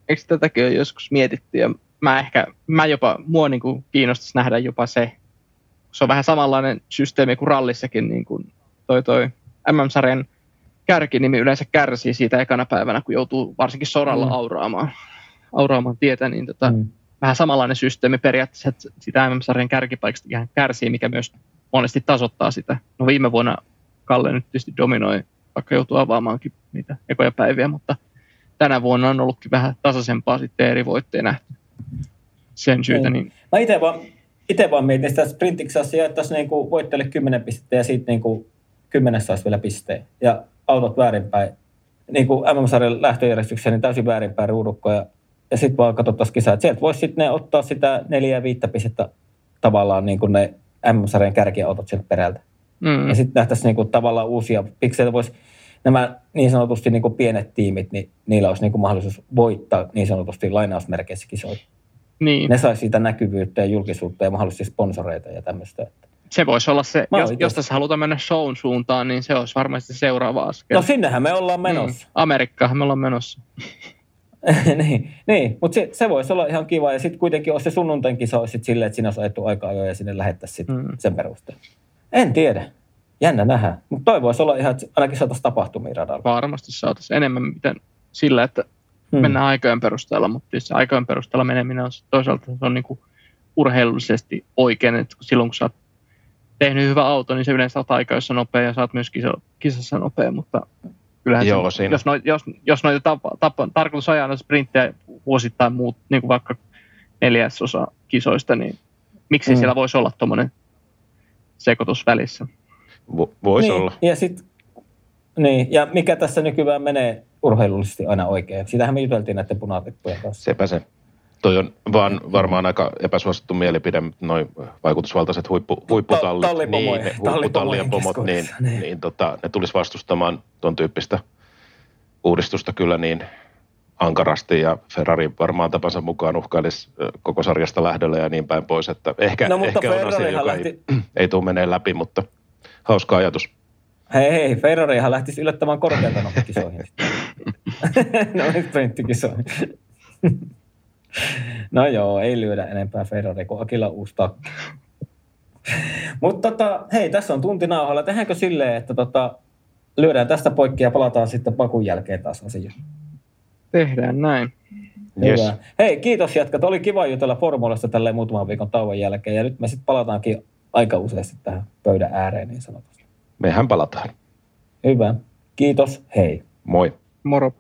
eikö tätäkin ole joskus mietitty ja mä ehkä, mä jopa, mua niin kuin kiinnostaisi nähdä jopa se, se on vähän samanlainen systeemi kuin rallissakin, niin kuin toi, toi MM-sarjan kärkinimi yleensä kärsii siitä ekana päivänä, kun joutuu varsinkin soralla mm. auraamaan, auraamaan tietä, niin tota, mm. vähän samanlainen systeemi periaatteessa, että sitä MM-sarjan kärkipaikasta kärsii, mikä myös monesti tasoittaa sitä. No viime vuonna Kalle nyt tietysti dominoi, vaikka joutuu avaamaankin niitä ekoja päiviä, mutta tänä vuonna on ollutkin vähän tasaisempaa sitten eri voitteja nähty sen syytä. Niin. Mä itse vaan, ite vaan mietin sitä sprintiksassa jaettaisiin niin kuin voittele 10 pistettä ja sitten niin kuin 10 saisi vielä pisteen. Ja autot väärinpäin. Niin kuin MM-sarjan lähtöjärjestyksessä, niin täysin väärinpäin ruudukkoja. Ja sitten vaan katsottaisiin kisaa, että sieltä voisi sitten ottaa sitä neljä ja viittä pistettä tavallaan niin kuin ne MM-sarjan kärkiautot sieltä perältä. Mm. Ja sitten nähtäisiin niin kuin tavallaan uusia pikseitä. Voisi nämä niin sanotusti niin kuin pienet tiimit, niin niillä olisi niin kuin mahdollisuus voittaa niin sanotusti lainausmerkeissä kisoja. Niin. Ne saisi siitä näkyvyyttä ja julkisuutta ja mahdollisesti sponsoreita ja tämmöistä. Se voisi olla se, jos, jos tässä halutaan mennä shown suuntaan, niin se olisi varmasti seuraava askel. No sinnehän me ollaan niin. menossa. Niin. Amerikkaan me ollaan menossa. *laughs* niin, niin mutta se, se voisi olla ihan kiva. Ja sitten kuitenkin olisi se sunnuntain kisa olisi silleen, että siinä olisi ajettu aika ajoin ja sinne lähettäisiin mm. sen perusteella. En tiedä. Jännä nähdä. Mutta toi voisi olla ihan, että ainakin saataisiin tapahtumia radalla. Varmasti saataisiin enemmän miten sillä, että hmm. mennään aikojen perusteella, mutta siis aikojen perusteella meneminen on toisaalta se on niin kuin urheilullisesti oikein, että silloin kun sä oot tehnyt hyvä auto, niin se yleensä oot aikaissa nopea ja saat myös kisa, kisassa nopea, mutta kyllähän Joo, se, jos, no, jos, jos noita tapa, tapa, tarkoitus ajaa noita sprinttejä vuosittain muut, niin kuin vaikka neljäsosa kisoista, niin miksi mm. siellä voisi olla tuommoinen sekoitus välissä? Vo, voisi niin, olla. Ja sit, niin, ja mikä tässä nykyään menee urheilullisesti aina oikein? Sitähän me juteltiin näiden punalippujen kanssa. Sepä se. Toi on vaan varmaan aika epäsuosittu mielipide, noin vaikutusvaltaiset huippu, huipputallit, niin, ne huipputallien pomot, niin, niin, niin tota, ne tulisi vastustamaan tuon tyyppistä uudistusta kyllä niin ankarasti ja Ferrari varmaan tapansa mukaan uhkailisi koko sarjasta lähdöllä ja niin päin pois, että ehkä, no, ehkä on asia, joka lähti... ei, ei tule menee läpi, mutta hauska ajatus. Hei, hei, Ferrarihan lähtisi yllättämään korkealta noihin kisoihin. *laughs* no, sprinttikisoihin. No joo, ei lyödä enempää Ferrari kuin Akilla uusi Mutta tota, hei, tässä on tunti nauhalla. Tehdäänkö silleen, että tota, lyödään tästä poikki ja palataan sitten pakun jälkeen taas asiaan? Tehdään näin. Yes. Hyvä. Hei, kiitos jatkat. Oli kiva jutella Formulasta tälleen muutaman viikon tauon jälkeen. Ja nyt me sitten palataankin aika useasti tähän pöydän ääreen niin sanotusti. Mehän palataan. Hyvä. Kiitos. Hei. Moi. Moro.